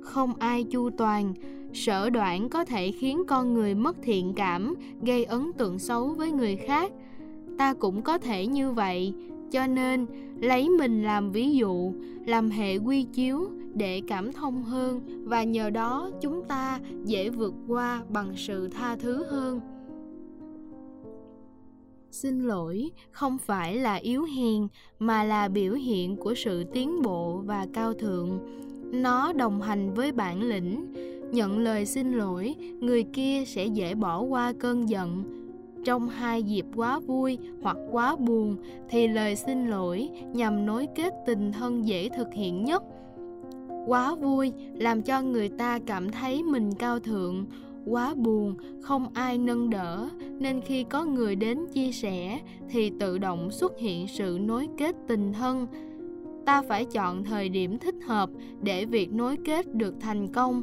Không ai chu toàn sở đoạn có thể khiến con người mất thiện cảm gây ấn tượng xấu với người khác ta cũng có thể như vậy. Cho nên, lấy mình làm ví dụ, làm hệ quy chiếu để cảm thông hơn và nhờ đó chúng ta dễ vượt qua bằng sự tha thứ hơn. Xin lỗi, không phải là yếu hèn mà là biểu hiện của sự tiến bộ và cao thượng. Nó đồng hành với bản lĩnh. Nhận lời xin lỗi, người kia sẽ dễ bỏ qua cơn giận trong hai dịp quá vui hoặc quá buồn thì lời xin lỗi nhằm nối kết tình thân dễ thực hiện nhất. Quá vui làm cho người ta cảm thấy mình cao thượng, quá buồn không ai nâng đỡ, nên khi có người đến chia sẻ thì tự động xuất hiện sự nối kết tình thân. Ta phải chọn thời điểm thích hợp để việc nối kết được thành công.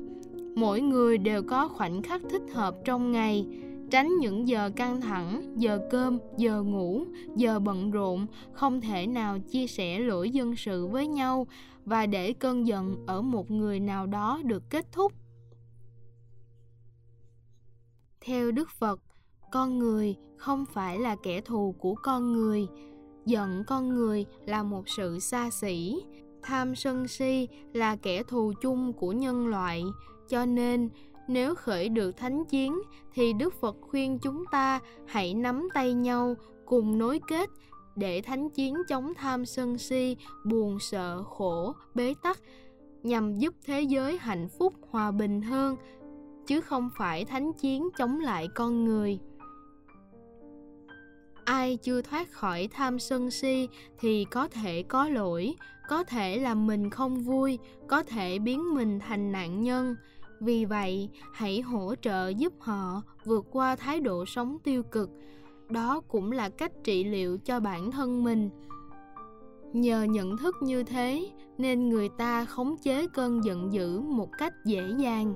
Mỗi người đều có khoảnh khắc thích hợp trong ngày tránh những giờ căng thẳng, giờ cơm, giờ ngủ, giờ bận rộn, không thể nào chia sẻ lỗi dân sự với nhau và để cơn giận ở một người nào đó được kết thúc. Theo đức phật, con người không phải là kẻ thù của con người. Giận con người là một sự xa xỉ. Tham sân si là kẻ thù chung của nhân loại. Cho nên nếu khởi được thánh chiến, thì đức phật khuyên chúng ta hãy nắm tay nhau, cùng nối kết để thánh chiến chống tham sân si, buồn sợ, khổ, bế tắc, nhằm giúp thế giới hạnh phúc, hòa bình hơn, chứ không phải thánh chiến chống lại con người. Ai chưa thoát khỏi tham sân si thì có thể có lỗi, có thể làm mình không vui, có thể biến mình thành nạn nhân vì vậy, hãy hỗ trợ giúp họ vượt qua thái độ sống tiêu cực. Đó cũng là cách trị liệu cho bản thân mình. Nhờ nhận thức như thế, nên người ta khống chế cơn giận dữ một cách dễ dàng.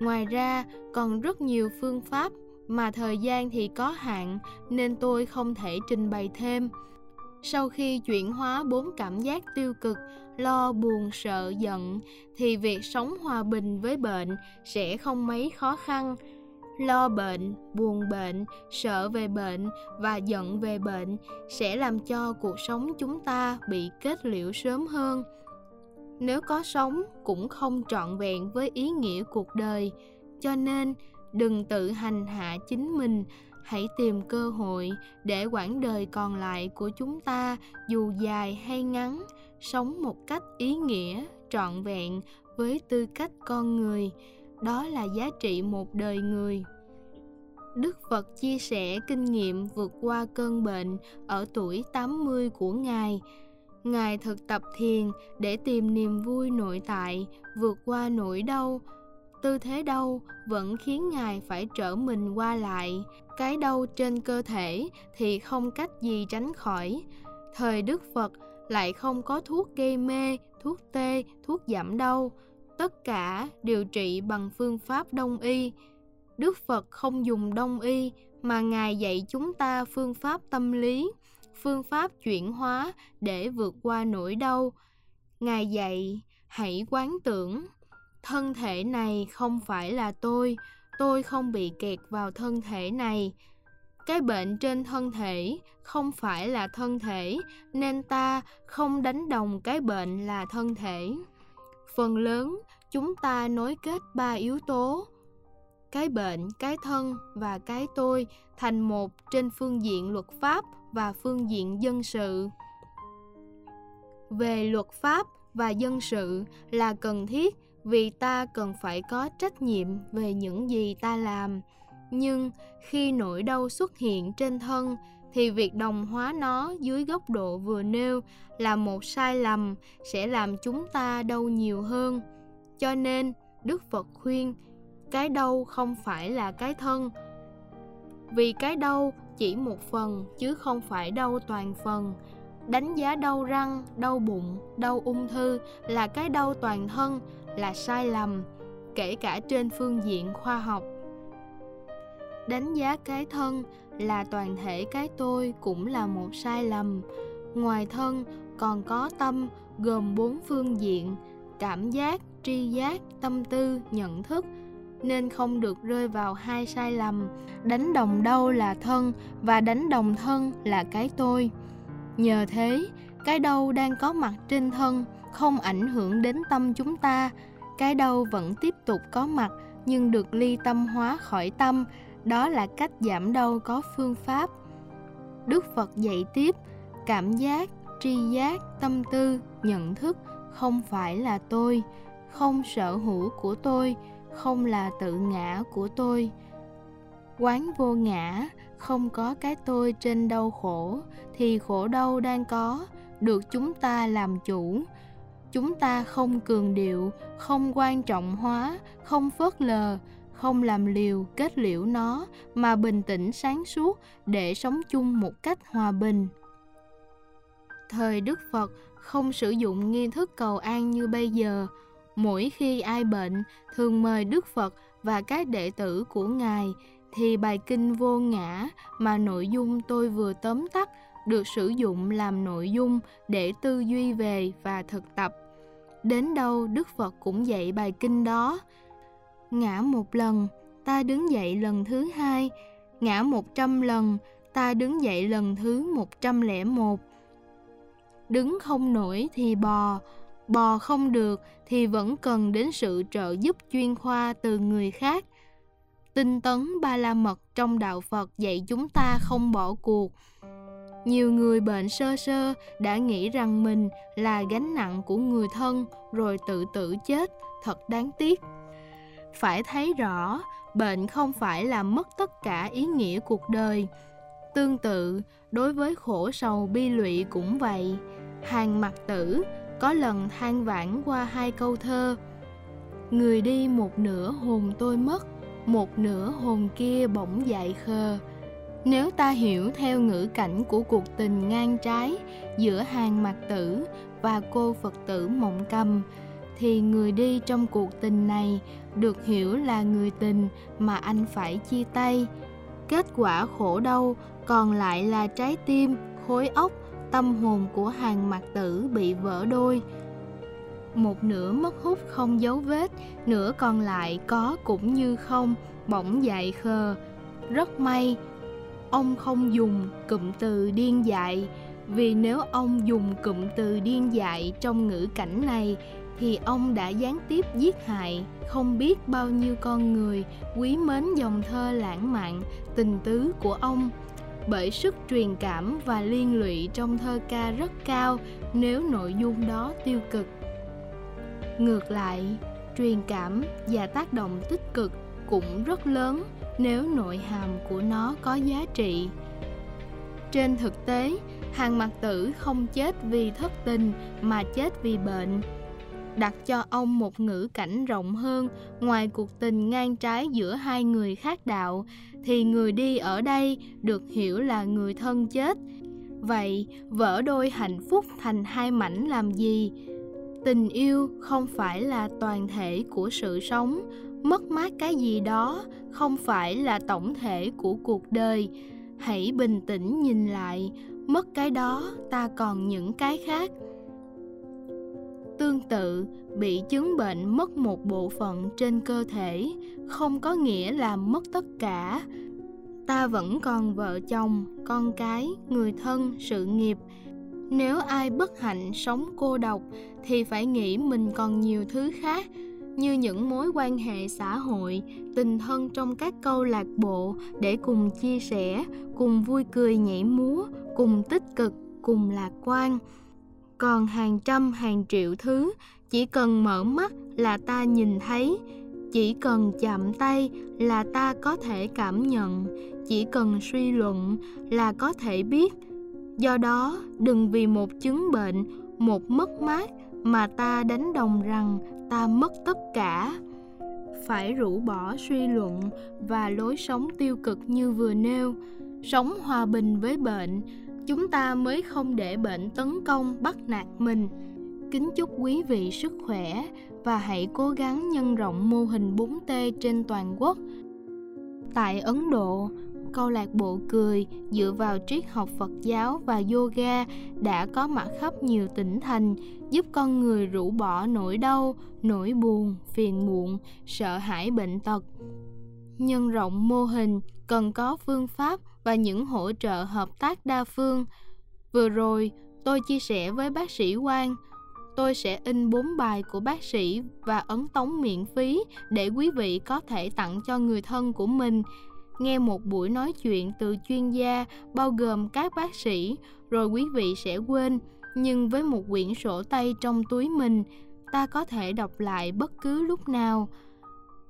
Ngoài ra, còn rất nhiều phương pháp mà thời gian thì có hạn, nên tôi không thể trình bày thêm. Sau khi chuyển hóa bốn cảm giác tiêu cực lo, buồn, sợ, giận, thì việc sống hòa bình với bệnh sẽ không mấy khó khăn. Lo bệnh, buồn bệnh, sợ về bệnh và giận về bệnh sẽ làm cho cuộc sống chúng ta bị kết liễu sớm hơn. Nếu có sống cũng không trọn vẹn với ý nghĩa cuộc đời, cho nên đừng tự hành hạ chính mình hãy tìm cơ hội để quãng đời còn lại của chúng ta dù dài hay ngắn sống một cách ý nghĩa trọn vẹn với tư cách con người. Đó là giá trị một đời người. Đức Phật chia sẻ kinh nghiệm vượt qua cơn bệnh ở tuổi 80 của Ngài. Ngài thực tập thiền để tìm niềm vui nội tại, vượt qua nỗi đau, tư thế đau vẫn khiến ngài phải trở mình qua lại cái đau trên cơ thể thì không cách gì tránh khỏi. Thời đức phật lại không có thuốc gây mê, thuốc tê, thuốc giảm đau. Tất cả điều trị bằng phương pháp đông y. Đức phật không dùng đông y, mà ngài dạy chúng ta phương pháp tâm lý, phương pháp chuyển hóa để vượt qua nỗi đau. Ngài dạy, hãy quán tưởng, thân thể này không phải là tôi tôi không bị kẹt vào thân thể này. Cái bệnh trên thân thể không phải là thân thể, nên ta không đánh đồng cái bệnh là thân thể. Phần lớn chúng ta nối kết ba yếu tố, cái bệnh, cái thân và cái tôi, thành một trên phương diện luật pháp và phương diện dân sự. Về luật pháp và dân sự là cần thiết vì ta cần phải có trách nhiệm về những gì ta làm. Nhưng khi nỗi đau xuất hiện trên thân, thì việc đồng hóa nó dưới góc độ vừa nêu là một sai lầm, sẽ làm chúng ta đau nhiều hơn. Cho nên, đức phật khuyên, cái đau không phải là cái thân. Vì cái đau chỉ một phần, chứ không phải đau toàn phần. Đánh giá đau răng, đau bụng, đau ung thư là cái đau toàn thân là sai lầm, kể cả trên phương diện khoa học. Đánh giá cái thân là toàn thể cái tôi cũng là một sai lầm. Ngoài thân còn có tâm gồm bốn phương diện, cảm giác, tri giác, tâm tư, nhận thức. Nên không được rơi vào hai sai lầm. Đánh đồng đâu là thân và đánh đồng thân là cái tôi. Nhờ thế, cái đâu đang có mặt trên thân không ảnh hưởng đến tâm chúng ta. Cái đau vẫn tiếp tục có mặt, nhưng được ly tâm hóa khỏi tâm. Đó là cách giảm đau có phương pháp. Đức phật dạy tiếp, cảm giác, tri giác, tâm tư, nhận thức không phải là tôi, không sở hữu của tôi, không là tự ngã của tôi. Quán vô ngã, không có cái tôi trên đau khổ, thì khổ đau đang có, được chúng ta làm chủ chúng ta không cường điệu, không quan trọng hóa, không phớt lờ, không làm liều kết liễu nó, mà bình tĩnh sáng suốt để sống chung một cách hòa bình. Thời đức phật không sử dụng nghi thức cầu an như bây giờ. Mỗi khi ai bệnh, thường mời đức phật và các đệ tử của ngài thì bài kinh vô ngã mà nội dung tôi vừa tóm tắt được sử dụng làm nội dung để tư duy về và thực tập đến đâu đức phật cũng dạy bài kinh đó. Ngã một lần, ta đứng dậy lần thứ hai. Ngã một trăm lần, ta đứng dậy lần thứ một trăm lẻ một. Đứng không nổi thì bò bò không được thì vẫn cần đến sự trợ giúp chuyên khoa từ người khác. Tinh tấn ba la mật trong đạo phật dạy chúng ta không bỏ cuộc nhiều người bệnh sơ sơ đã nghĩ rằng mình là gánh nặng của người thân rồi tự tử chết. Thật đáng tiếc. Phải thấy rõ, bệnh không phải là mất tất cả ý nghĩa cuộc đời. Tương tự, đối với khổ sầu bi lụy cũng vậy. Hàng mặt tử, có lần than vãn qua hai câu thơ, người đi một nửa hồn tôi mất, một nửa hồn kia bỗng dại khờ nếu ta hiểu theo ngữ cảnh của cuộc tình ngang trái giữa hàng mặt tử và cô phật tử mộng cầm, thì người đi trong cuộc tình này được hiểu là người tình mà anh phải chia tay. Kết quả khổ đau còn lại là trái tim, khối óc, tâm hồn của hàng mặt tử bị vỡ đôi. Một nửa mất hút không dấu vết, nửa còn lại có cũng như không, bỗng dại khờ. Rất may ông không dùng cụm từ điên dại. Vì nếu ông dùng cụm từ điên dại trong ngữ cảnh này, thì ông đã gián tiếp giết hại không biết bao nhiêu con người, quý mến dòng thơ lãng mạn, tình tứ của ông. Bởi sức truyền cảm và liên lụy trong thơ ca rất cao, nếu nội dung đó tiêu cực. Ngược lại, truyền cảm và tác động tích cực cũng rất lớn nếu nội hàm của nó có giá trị. Trên thực tế, hàng mặc tử không chết vì thất tình mà chết vì bệnh. Đặt cho ông một ngữ cảnh rộng hơn, ngoài cuộc tình ngang trái giữa hai người khác đạo, thì người đi ở đây được hiểu là người thân chết. Vậy, vỡ đôi hạnh phúc thành hai mảnh làm gì? Tình yêu không phải là toàn thể của sự sống, mất mát cái gì đó không phải là tổng thể của cuộc đời. Hãy bình tĩnh nhìn lại, mất cái đó, ta còn những cái khác. Tương tự, bị chứng bệnh mất một bộ phận trên cơ thể, không có nghĩa là mất tất cả. Ta vẫn còn vợ chồng, con cái, người thân, sự nghiệp. Nếu ai bất hạnh sống cô độc, thì phải nghĩ mình còn nhiều thứ khác như những mối quan hệ xã hội, tình thân trong các câu lạc bộ để cùng chia sẻ, cùng vui cười nhảy múa, cùng tích cực, cùng lạc quan. Còn hàng trăm, hàng triệu thứ, chỉ cần mở mắt là ta nhìn thấy. Chỉ cần chạm tay là ta có thể cảm nhận. Chỉ cần suy luận là có thể biết. Do đó, đừng vì một chứng bệnh, một mất mát mà ta đánh đồng rằng ta mất tất cả. Phải rũ bỏ suy luận và lối sống tiêu cực như vừa nêu. Sống hòa bình với bệnh chúng ta mới không để bệnh tấn công bắt nạt mình. Kính chúc quý vị sức khỏe và hãy cố gắng nhân rộng mô hình 4T trên toàn quốc. Tại Ấn Độ, câu lạc bộ cười dựa vào triết học Phật giáo và yoga đã có mặt khắp nhiều tỉnh thành, giúp con người rũ bỏ nỗi đau, nỗi buồn, phiền muộn, sợ hãi bệnh tật. Nhân rộng mô hình cần có phương pháp và những hỗ trợ hợp tác đa phương. Vừa rồi, tôi chia sẻ với bác sĩ Quang, tôi sẽ in 4 bài của bác sĩ và ấn tống miễn phí để quý vị có thể tặng cho người thân của mình. Nghe một buổi nói chuyện từ chuyên gia bao gồm các bác sĩ, rồi quý vị sẽ quên, nhưng với một quyển sổ tay trong túi mình, ta có thể đọc lại bất cứ lúc nào.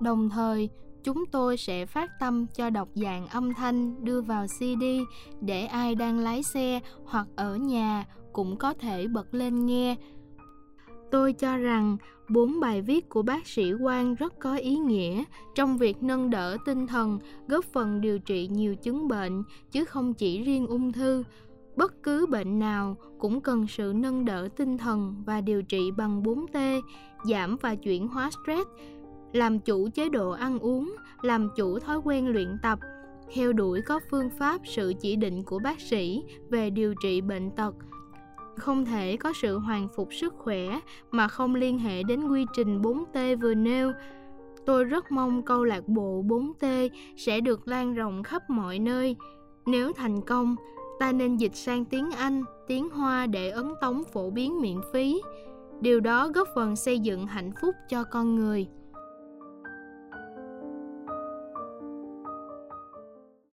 Đồng thời, chúng tôi sẽ phát tâm cho đọc dạng âm thanh đưa vào CD để ai đang lái xe hoặc ở nhà cũng có thể bật lên nghe. Tôi cho rằng bốn bài viết của bác sĩ Quang rất có ý nghĩa trong việc nâng đỡ tinh thần, góp phần điều trị nhiều chứng bệnh chứ không chỉ riêng ung thư. Bất cứ bệnh nào cũng cần sự nâng đỡ tinh thần và điều trị bằng 4T, giảm và chuyển hóa stress, làm chủ chế độ ăn uống, làm chủ thói quen luyện tập, theo đuổi có phương pháp sự chỉ định của bác sĩ về điều trị bệnh tật. Không thể có sự hoàn phục sức khỏe mà không liên hệ đến quy trình 4T vừa nêu. Tôi rất mong câu lạc bộ 4T sẽ được lan rộng khắp mọi nơi. Nếu thành công, ta nên dịch sang tiếng Anh, tiếng Hoa để ấn tống phổ biến miễn phí. Điều đó góp phần xây dựng hạnh phúc cho con người.